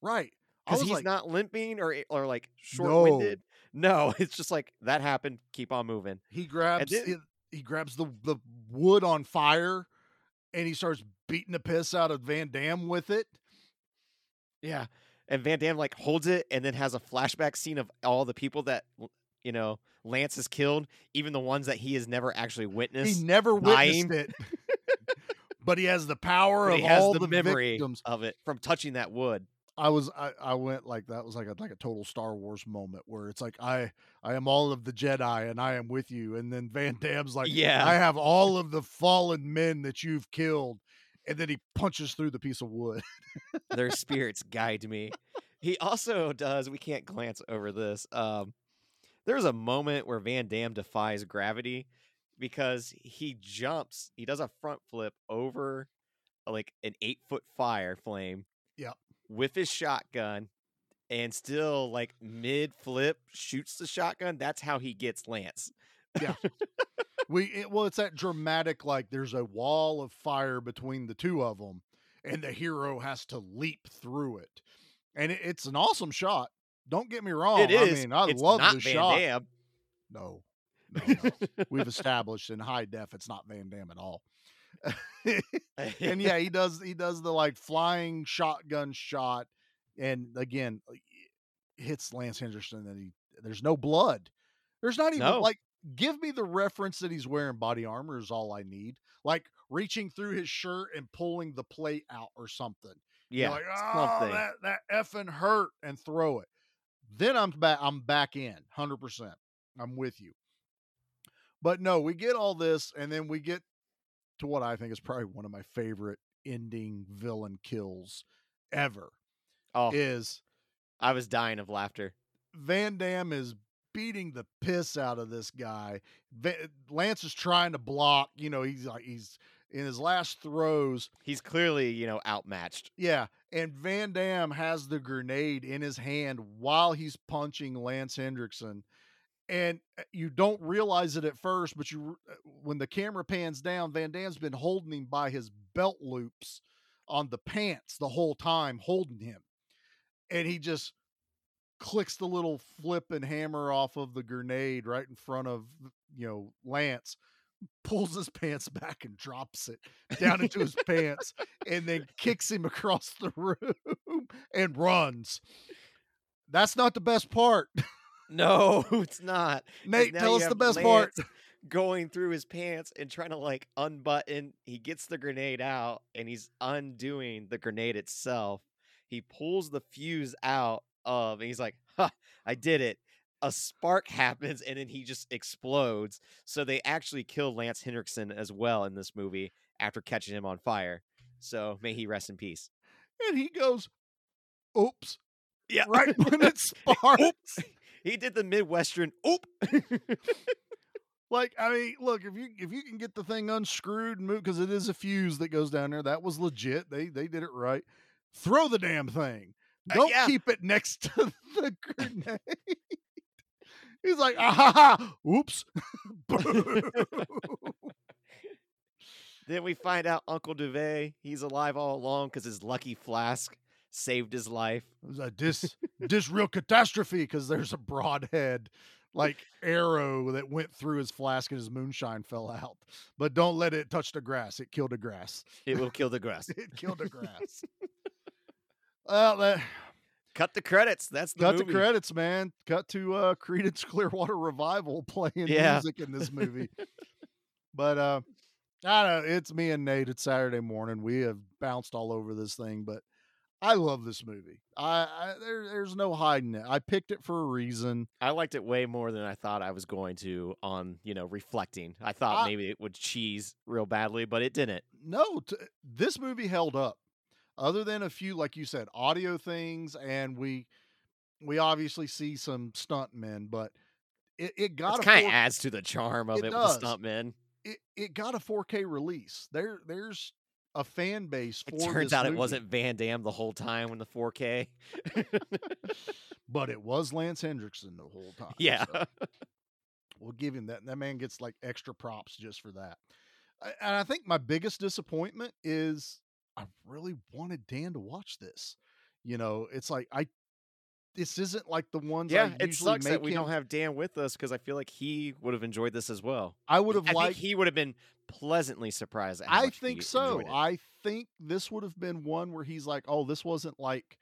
Right. Because he's like, not limping or or like short winded. No. it's just like that happened. Keep on moving. he grabs then- he, he grabs the the wood on fire, and he starts beating the piss out of Van Damme with it. Yeah. And Van Damme like holds it and then has a flashback scene of all the people that you know Lance has killed, even the ones that he has never actually witnessed. He never witnessed it, but he has the power but of all the, the memory victims. of it from touching that wood. I was I, I went like that was like a like a total Star Wars moment where it's like I I am all of the Jedi and I am with you, and then Van Damme's like Yeah. I have all of the fallen men that you've killed, and then he punches through the piece of wood. Their spirits guide me. He also does. We can't glance over this. Um, there's a moment where Van Damme defies gravity because he jumps. He does a front flip over like an eight foot fire flame. Yep. With his shotgun, and still like mid flip shoots the shotgun. That's how he gets Lance. Yeah. we it, well, it's that dramatic like there's a wall of fire between the two of them, and the hero has to leap through it, and it, it's an awesome shot. Don't get me wrong. it is. I mean, I it's love not the Van shot. Damme. No, no, no. We've established in high def it's not Van Damme at all. and yeah, he does he does the like flying shotgun shot, and again hits Lance Henriksen, and he there's no blood. There's not even No. like give me the reference that he's wearing body armor is all I need. Like reaching through his shirt and pulling the plate out or something. You're Yeah, like oh something. that that effing hurt and throw it. Then I'm back. I'm back in hundred percent. I'm with you. But no, we get all this, and then we get to what I think is probably one of my favorite ending villain kills ever. Oh, Is I was dying of laughter. Van Damme is beating the piss out of this guy. Lance is trying to block. You know, he's like he's in his last throws. He's clearly, you know, outmatched. Yeah, and Van Damme has the grenade in his hand while he's punching Lance Henriksen. And uh, you don't realize it at first, but you uh, when the camera pans down, Van Damme's been holding him by his belt loops on the pants the whole time, holding him. And he just clicks the little flip and hammer off of the grenade right in front of you know Lance pulls his pants back and drops it down into his pants and then kicks him across the room and runs. That's not the best part. No, it's not. Nate, tell us the best part. Going through his pants and trying to like unbutton, he gets the grenade out and he's undoing the grenade itself. He pulls the fuse out of, and he's like, "Ha! I did it." a spark happens and then he just explodes. So they actually kill Lance Henriksen as well in this movie after catching him on fire. So may he rest in peace. And he goes, "Oops!" Yeah, right when it sparks. He did the Midwestern oop. Like, I mean, look, if you if you can get the thing unscrewed and move because it is a fuse that goes down there, that was legit. They they did it right. Throw the damn thing. Uh, Don't yeah. keep it next to the grenade. He's like, ah ha ha, oops. Then we find out Uncle Douvee, he's alive all along because his lucky flask saved his life. It was a dis dis real catastrophe because there's a broadhead like arrow that went through his flask and his moonshine fell out. But don't let it touch the grass. It killed the grass. It will kill the grass. it killed the grass. Well, that Cut the credits. That's the cut movie. the credits, man. Cut to uh Creedence Clearwater Revival playing Yeah. music in this movie. but uh I don't know. It's me and Nate. It's Saturday morning. We have bounced all over this thing, but I love this movie. I, I there, there's no hiding it. I picked it for a reason. I liked it way more than I thought I was going to on, you know, reflecting. I thought I- maybe it would cheese real badly, but it didn't. No, t- this movie held up. Other than a few, like you said, audio things, and we we obviously see some stuntmen, but it, it got It kind of adds to the charm of It it, with the stuntmen. it, it got a 4K release. There there's a fan base for It turns out it wasn't Van Damme the whole time in the 4K. but it was Lance Henriksen the whole time. Yeah. so we'll give him that. That man gets like extra props just for that. And I think my biggest disappointment is I really wanted Dan to watch this. You know, it's like I this isn't like the ones yeah, it sucks that we him. don't have Dan with us because I feel like he would have enjoyed this as well. I would have I think liked he would have been pleasantly surprised. I think so. I think this would have been one where he's like, "Oh, this wasn't like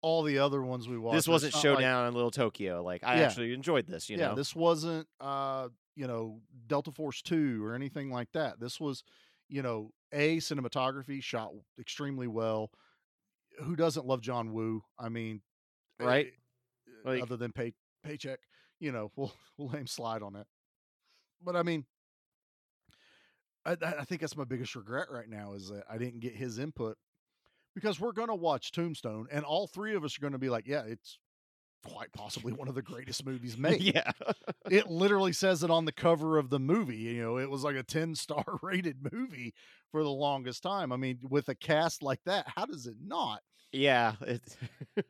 all the other ones we watched." this wasn't Showdown like- in Little Tokyo. Like I Yeah. actually enjoyed this. You yeah, know, this wasn't uh, you know, Delta Force 2 or anything like that. This was, you know, A cinematography shot extremely well. Who doesn't love John Woo? I mean, Right? eh, Like- other than pay paycheck, you know, we'll we'll let him slide on that. But I mean, I, I I think that's my biggest regret right now is that I didn't get his input because we're gonna watch Tombstone, and all three of us are gonna be like, yeah, it's quite possibly one of the greatest movies made. yeah, it literally says it on the cover of the movie. You know, it was like a 10 star rated movie for the longest time. I mean, with a cast like that, how does it not? yeah. It,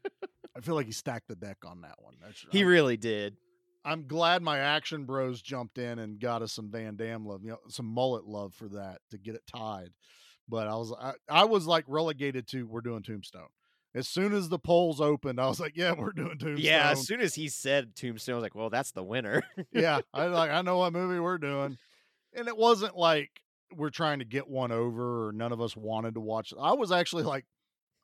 I feel like he stacked the deck on that one. That's, he really did. I'm glad my action bros jumped in and got us some Van Damme love, you know, some mullet love for that to get it tied. But I was, I, I was like relegated to we're doing Tombstone. As soon as the polls opened, I was like, yeah, we're doing Tombstone. Yeah, as soon as he said Tombstone, I was like, well, that's the winner. yeah, I like I know what movie we're doing, and it wasn't like we're trying to get one over or none of us wanted to watch. I was actually like,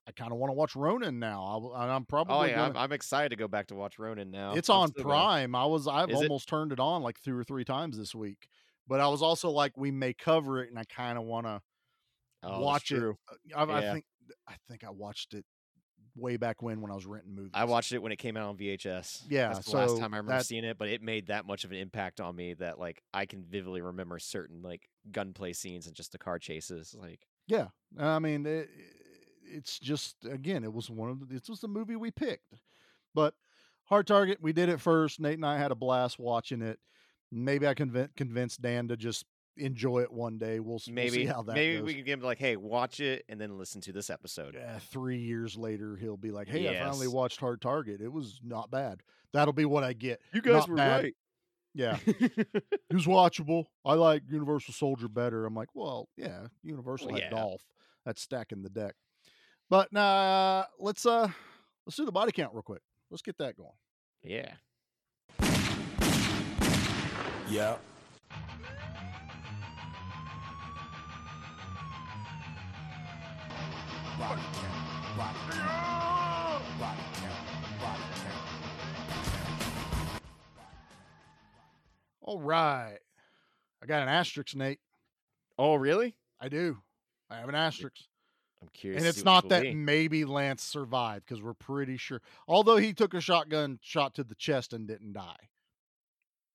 I kind of want to watch Ronin now. I, w- I'm oh, probably oh yeah, I'm, gonna- I'm excited to go back to watch Ronin now. it's I'm on gonna- Prime. I was I've Is it? almost turned it on like two or three times this week, but I was also like, we may cover it, and I kind of want to Oh, watch it. true. Uh, I, I think I think I watched it way back when when I was renting movies. I watched it when it came out on VHS. Yeah, that's the last time I remember that- seeing it, but it made that much of an impact on me that like I can vividly remember certain like gunplay scenes and just the car chases. Like, Yeah, I mean, it, it's just again, it was one of the, this was the movie we picked, but Hard Target, we did it first. Nate and I had a blast watching it. Maybe I convin- convinced Dan to just enjoy it one day. We'll, s- we'll maybe see how that maybe goes. we can give him like, hey, watch it and then listen to this episode. Yeah, three years later, he'll be like, "Hey, I finally watched Hard Target. It was not bad." That'll be what I get. You guys Not were bad. right. Yeah, it was watchable. I like Universal Soldier better. I'm like, well, yeah, Universal Well, had yeah. Dolph. That's stacking the deck. But nah, let's uh let's do the body count real quick. Let's get that going. Yeah. Yeah. Body count. Body count. Body count. Body count. All right, I got an asterisk, Nate. Oh, really? I do. I have an asterisk. I'm curious. And it's not that be. maybe Lance survived because we're pretty sure. Although he took a shotgun shot to the chest and didn't die.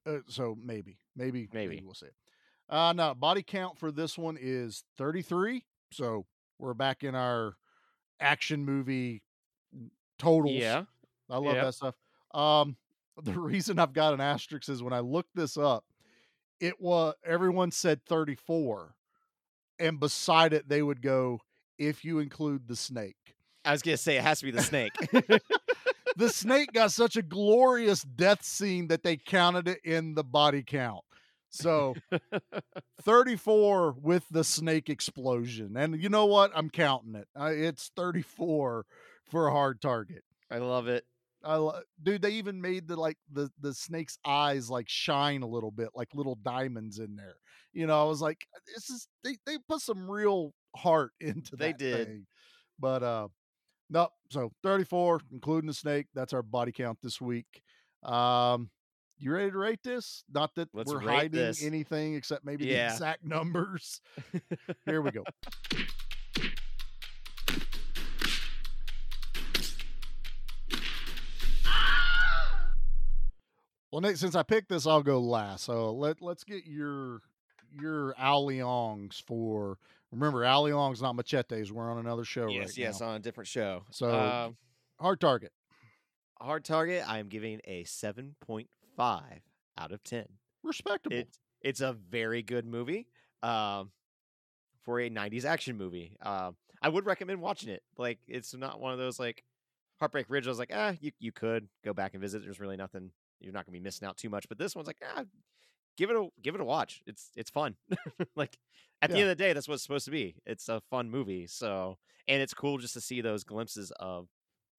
Uh, so maybe, maybe, Maybe. we'll see. Uh, no, body count for this one is 33. So we're back in our action movie totals. Yeah. I love Yep. that stuff. Um, the reason I've got an asterisk is when I looked this up, it was everyone said 34, and beside it they would go if you include the snake. I was gonna say it has to be the snake. the snake got such a glorious death scene that they counted it in the body count. So 34 with the snake explosion. And you know what? I'm counting it. Uh, it's 34 for a hard target. I love it. I lo- dude, they even made the like the the snake's eyes like shine a little bit, like little diamonds in there. You know, I was like, this is they they put some real heart into They did. thing. But uh no, so 34, including the snake. That's our body count this week. Um you ready to rate this? Not that Let's we're hiding this. anything except maybe Yeah. the exact numbers. Here we go. Well, Nate, since I picked this, I'll go last. So let let's get your your Al Leongs for. Remember, Al Leongs not machetes. We're on another show yes, right yes, now. on a different show. So Um, hard target. hard target. I am giving a seven point five out of ten. Respectable. It's it's a very good movie. Um, for a '90s action movie. Um, I would recommend watching it. Like, it's not one of those like Heartbreak Ridge. I was like, ah, you you could go back and visit. There's really nothing. You're not gonna be missing out too much. But this one's like, ah, give it a give it a watch. It's it's fun. like at the end of the day, that's what it's supposed to be. It's a fun movie. So and it's cool just to see those glimpses of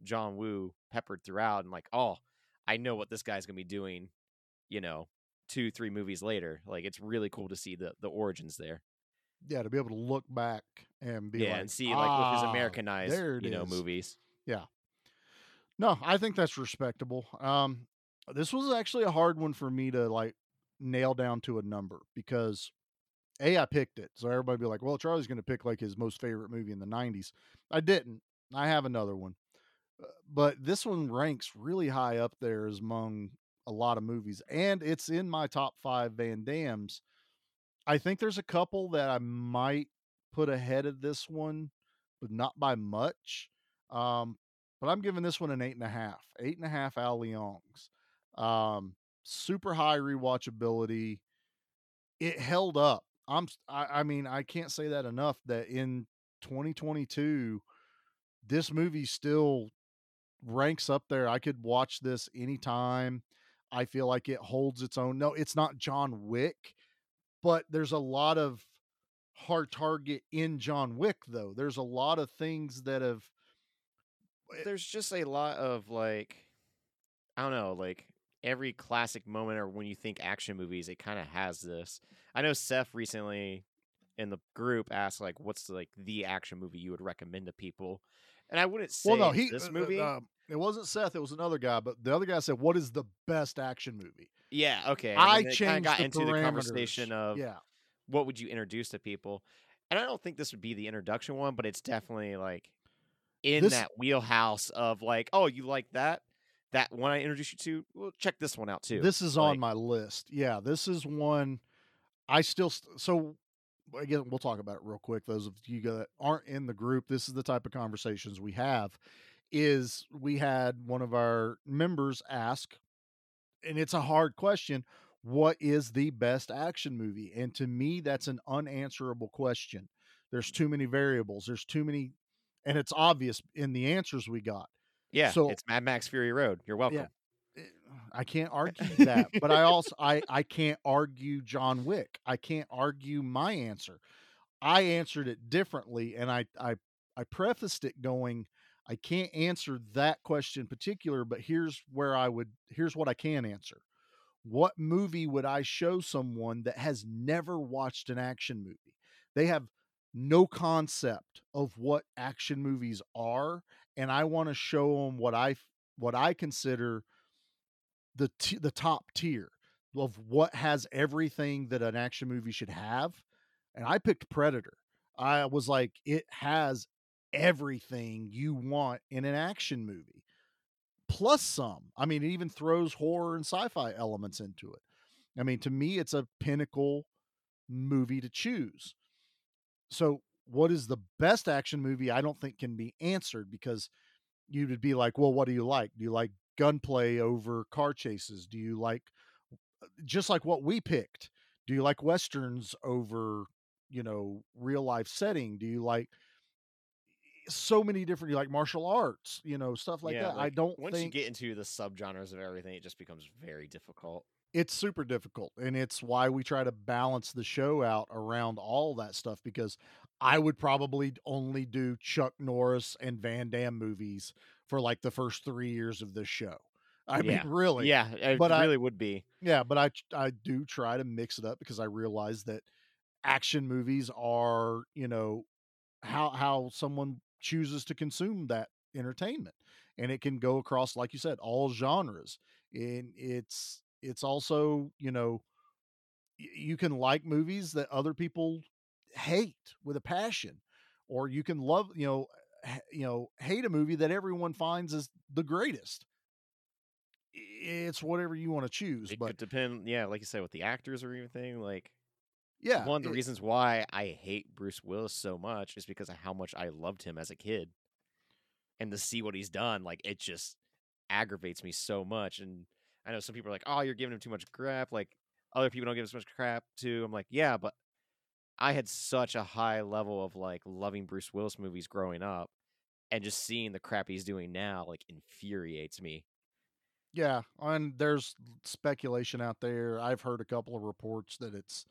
John Woo peppered throughout and like, oh, I know what this guy's gonna be doing. You know, two three movies later. Like it's really cool to see the the origins there. yeah, to be able to look back and be yeah, like, and see like with his "Ah, Americanized, you know, is." movies. Yeah. No, I think that's respectable. Um, this was actually a hard one for me to like nail down to a number because a I picked it, so everybody be like, "Well, Charlie's going to pick like his most favorite movie in the '90s." I didn't. I have another one, but this one ranks really high up there as among a lot of movies, and it's in my top five Van Dammes. I think there's a couple that I might put ahead of this one, but not by much. Um, but I'm giving this one an eight and a half. Eight and a half Al Leongs. Um, super high rewatchability. It held up. I'm. I mean, I can't say that enough. That in 2022, this movie still ranks up there. I could watch this anytime. I feel like it holds its own. No, it's not John Wick, but there's a lot of hard target in John Wick, though. There's a lot of things that have There's just a lot of like, I don't know, like every classic moment or when you think action movies, it kind of has this. I know Seth recently in the group asked like, "What's like the action movie you would recommend to people?" And I wouldn't say well, no, he this uh, uh, movie. um, it wasn't Seth. It was another guy, but the other guy said, "What is the best action movie?" yeah, okay. I it kinda changed got the into the conversation of Yeah, what would you introduce to people, and I don't think this would be the introduction one, but it's definitely like in This- that wheelhouse of like, oh, you like that. That one I introduced you to, well, check this one out too. This is Like, on my list. Yeah, this is one I still st- so again we'll talk about it real quick. Those of you that aren't in the group, this is the type of conversations we have. Is we had one of our members ask, and it's a hard question. What is the best action movie? And to me, that's an unanswerable question. There's too many variables. There's too many, and it's obvious in the answers we got. Yeah, So- it's Mad Max Fury Road. You're welcome. Eh, I can't argue that, but I also I I can't argue John Wick. I can't argue my answer. I answered it differently, and I I I prefaced it going, I can't answer that question in particular, but here's where I would here's what I can answer. What movie would I show someone that has never watched an action movie? They have no concept of what action movies are, and I want to show them what I what I consider the t- the top tier of what has everything that an action movie should have and i picked predator i was like it has everything you want in an action movie, plus some. I mean, it even throws horror and sci-fi elements into it. I mean, to me, it's a pinnacle movie to choose. So, what is the best action movie? I don't think can be answered because you would be like, well, what do you like? Do you like gunplay over car chases? Do you like uh, just like what we picked? Do you like westerns over, you know, real life setting? Do you like so many different like martial arts, you know, stuff like yeah, that. I don't once think you get into the subgenres of everything, it just becomes very difficult. it's super difficult and it's why we try to balance the show out around all that stuff because i would probably only do chuck norris and van damme movies for like the first three years of this show i yeah. mean really Yeah, it but really I, would be. yeah but i i do try to mix it up because i realize that action movies are you know how how someone chooses to consume that entertainment and it can go across like you said all genres and it's it's also you know you can like movies that other people hate with a passion or you can love you know you know hate a movie that everyone finds is the greatest it's whatever you want to choose It but could depend, yeah, like you said, with the actors or anything. Like, yeah one of the it- reasons why I hate Bruce Willis so much is because of how much I loved him as a kid, and to see what he's done, like it just aggravates me so much. And I know some people are like, "Oh, you're giving him too much crap." Like other people don't give as much crap to. I'm like, yeah, but I had such a high level of like loving Bruce Willis movies growing up, and just seeing the crap he's doing now like infuriates me. Yeah, and there's speculation out there. I've heard a couple of reports that it's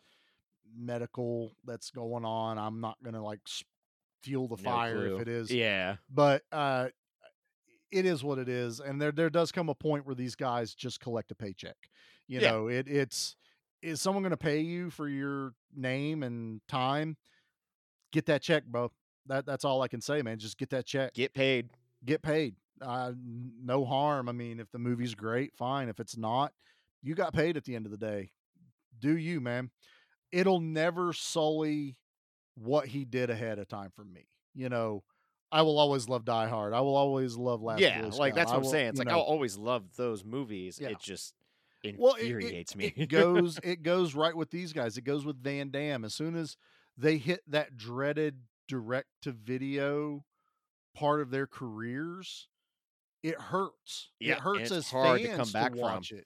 medical that's going on. I'm not gonna like s- fuel the No fire clue. if it is. Yeah. but uh, it is what it is, and there there does come a point where these guys just collect a paycheck. You Yeah. know, it it's is someone going to pay you for your name and time? Get that check, bro. That that's all I can say, man. Just get that check. Get paid. Get paid. Uh, no harm. I mean, if the movie's great, fine. If it's not, you got paid at the end of the day. Do you, man? It'll never sully what he did ahead of time for me. You know, I will always love Die Hard. I will always love Last yeah, Boy like Scout. that's what I'm saying. It's like know, I'll always love those movies. Yeah. It just well, it- it- infuriates me. It goes it goes right with these guys. It goes with Van Damme. As soon as they hit that dreaded direct to video part of their careers, it hurts. Yeah, it hurts as hard to come back from. watch it.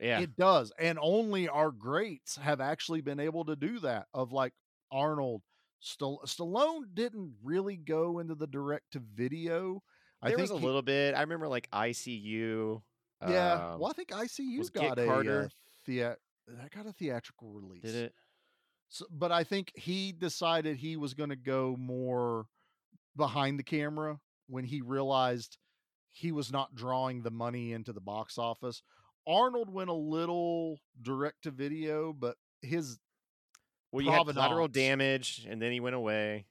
Yeah, It does. And only our greats have actually been able to do that. Of like Arnold, Stall- Stallone didn't really go into the direct to video. I there think was a he- little bit. I remember like ICU. Yeah. um, well, I think ICU was Get got a Carter- uh, thea- that got a theatrical release. did it? So, but I think he decided he was going to go more behind the camera when he realized he was not drawing the money into the box office. Arnold went a little direct to video, but his Well, you had collateral provenance- damage, and then he went away.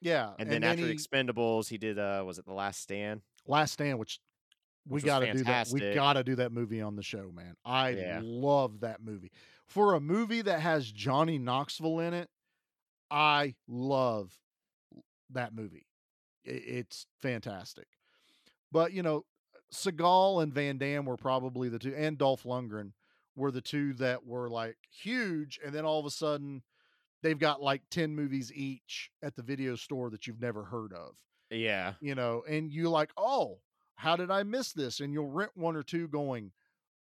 yeah, And, then after he, Expendables, he did. uh Was it The Last Stand? Last Stand, which we Which was got to do that. We got to do that movie on the show, man. I Yeah. love that movie. For a movie that has Johnny Knoxville in it, I love that movie. It's fantastic. But you know, Seagal and Van Damme were probably the two, and Dolph Lundgren were the two that were like huge, and then all of a sudden, they've got like ten movies each at the video store that you've never heard of Yeah. you know, and you're like, oh, how did I miss this? And you'll rent one or two going,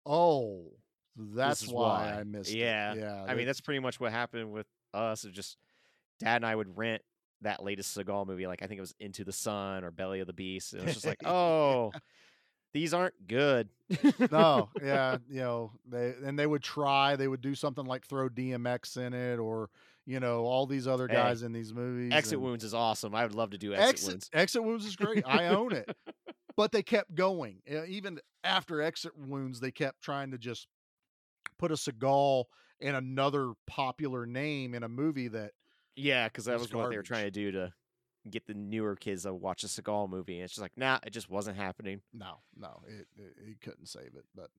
oh, that's is why, I missed yeah. it. Yeah. I mean, that's pretty much what happened with us. It just dad and I would rent that latest Seagal movie. Like I think it was Into the Sun or Belly of the Beast. And it was just like, oh, these aren't good. no, yeah, you know, they and they would try, they would do something like throw DMX in it or, you know, all these other Hey, guys in these movies. Exit and- Wounds is awesome. I would love to do Exit, Exit Wounds. Exit Wounds is great. I own it. But they kept going. Even after Exit Wounds, they kept trying to just put a Seagal and another popular name in a movie that Yeah, because that was was what they were trying to do to get the newer kids to watch a Seagal movie. And it's just like, nah, it just wasn't happening. no, no, it, it, he couldn't save it. But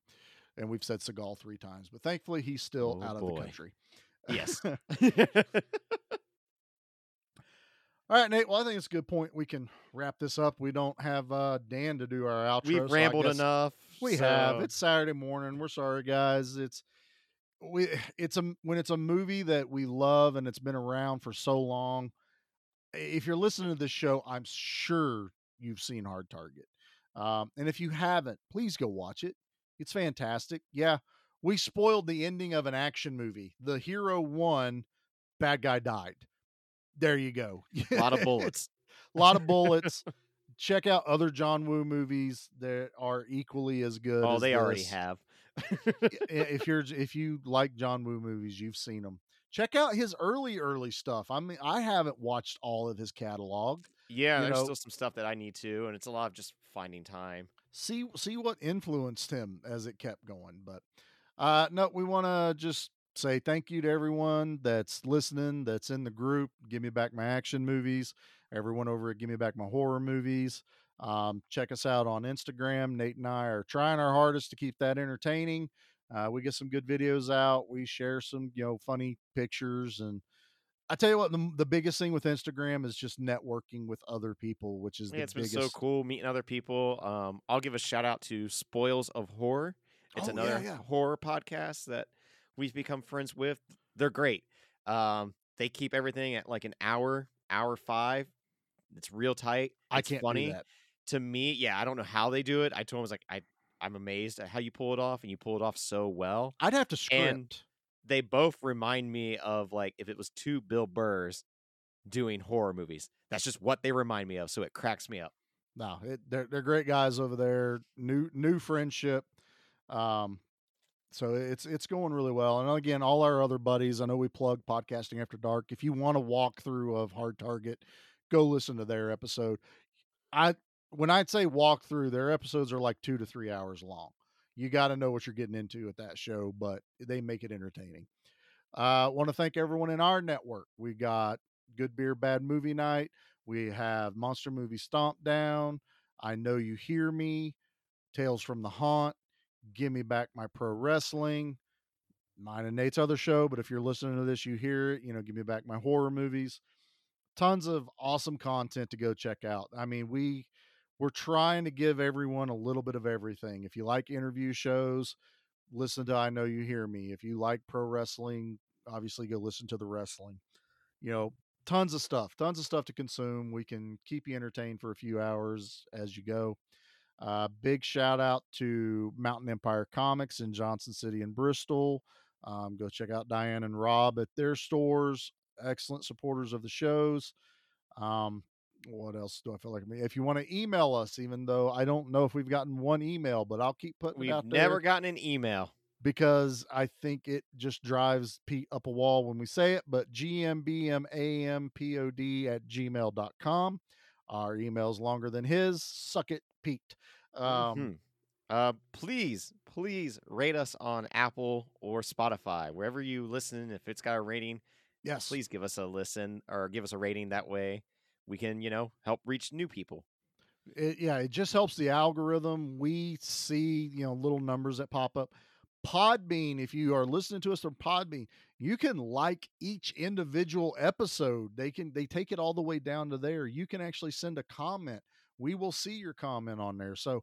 and we've said Seagal three times, but thankfully he's still Oh, out of the country. Yes. All right, Nate. Well, I think it's a good point. We can wrap this up. We don't have uh, Dan to do our outro. We've so rambled enough. We have. It's Saturday morning. We're sorry, guys. It's we. It's a when it's a movie that we love and it's been around for so long. If you're listening to this show, I'm sure you've seen Hard Target. Um, and if you haven't, please go watch it. It's fantastic. Yeah, we spoiled the ending of an action movie. The hero won, bad guy died. There you go. A lot of bullets. a lot of bullets. Check out other John Woo movies that are equally as good. Oh, as they already have. If you're if you like John Woo movies, you've seen them. Check out his early early stuff. I mean, I haven't watched all of his catalog. Yeah, you there's know, still some stuff that I need to, and it's a lot of just finding time. see see what influenced him as it kept going. But uh no, we want to just say thank you to everyone that's listening, that's in the group. Give me back my action movies. Everyone over at Give Me Back My Horror Movies. Um, check us out on Instagram. Nate and I are trying our hardest to keep that entertaining. Uh, we get some good videos out. We share some, you know, funny pictures. And I tell you what, the, the biggest thing with Instagram is just networking with other people, which is Yeah, the it's been so cool meeting other people. Um, I'll give a shout out to Spoils of Horror. It's Oh, another yeah. horror podcast that we've become friends with. They're great. Um, they keep everything at like an hour, hour five. It's real tight. I can't funny. that. To me, yeah, I don't know how they do it. I told him I was like, I, I'm amazed at how you pull it off, and you pull it off so well. I'd have to And script. they both remind me of like if it was two Bill Burrs doing horror movies. That's just what they remind me of. So it cracks me up. No, it, they're they're great guys over there. New new friendship. Um, so it's it's going really well. And again, all our other buddies. I know we plug podcasting after dark. If you want a walkthrough of Hard Target, go listen to their episode. I when I'd say walk through, their episodes are like two to three hours long. You got to know what you're getting into at that show, but they make it entertaining. Uh, want to thank everyone in our network. We got Good Beer Bad Movie Night. We have Monster Movie Stomp Down. I Know You Hear Me. Tales from the Haunt. Give Me Back My Pro Wrestling. Mine and Nate's other show, but if you're listening to this, you hear it. You know, Give Me Back My Horror Movies. Tons of awesome content to go check out. I mean, we we're trying to give everyone a little bit of everything. If you like interview shows, listen to I Know You Hear Me. If you like pro wrestling, obviously go listen to the wrestling. You know, tons of stuff, tons of stuff to consume. We can keep you entertained for a few hours as you go. Uh, big shout out to Mountain Empire Comics in Johnson City and Bristol. Um, go check out Diane and Rob at their stores. Excellent supporters of the shows. Um, what else do I feel like? If you want to email us, even though I don't know if we've gotten one email, but I'll keep putting it We've never gotten an email. because I think it just drives Pete up a wall when we say it. But gmbmampod at gmail.com. Our email's longer than his. Suck it, Pete. Um, Mhm. Uh, please, please rate us on Apple or Spotify, wherever you listen. If it's got a rating, Yes. please give us a listen or give us a rating. That way, we can, you know, help reach new people. it, yeah, it just helps the algorithm. We see, you know, little numbers that pop up. Podbean, if you are listening to us on Podbean, you can like each individual episode. They can they take it all the way down to there. You can actually send a comment. We will see your comment on there. So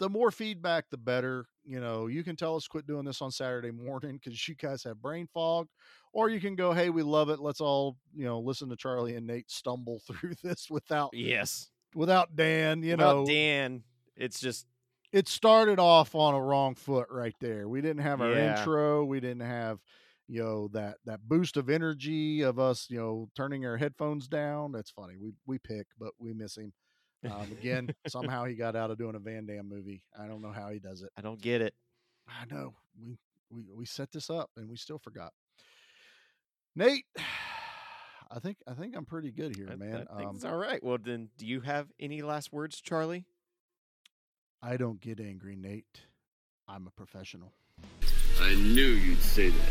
the more feedback, the better. You know, you can tell us quit doing this on Saturday morning because you guys have brain fog, or you can go, hey, we love it. Let's all, you know, listen to Charlie and Nate stumble through this without Yes. without Dan, you Without know. Dan, it's just It started off on a wrong foot right there. We didn't have our Yeah. intro. We didn't have, you know, that that boost of energy of us, you know, turning our headphones down. That's funny. We we pick, but we miss him. Um, again, somehow he got out of doing a Van Damme movie. I don't know how he does it. I don't get it. I know. We we we set this up and we still forgot. Nate, I think I think I'm pretty good here, I, man. I think Um, it's all right. Well, then, do you have any last words, Charlie? I don't get angry, Nate. I'm a professional. I knew you'd say that.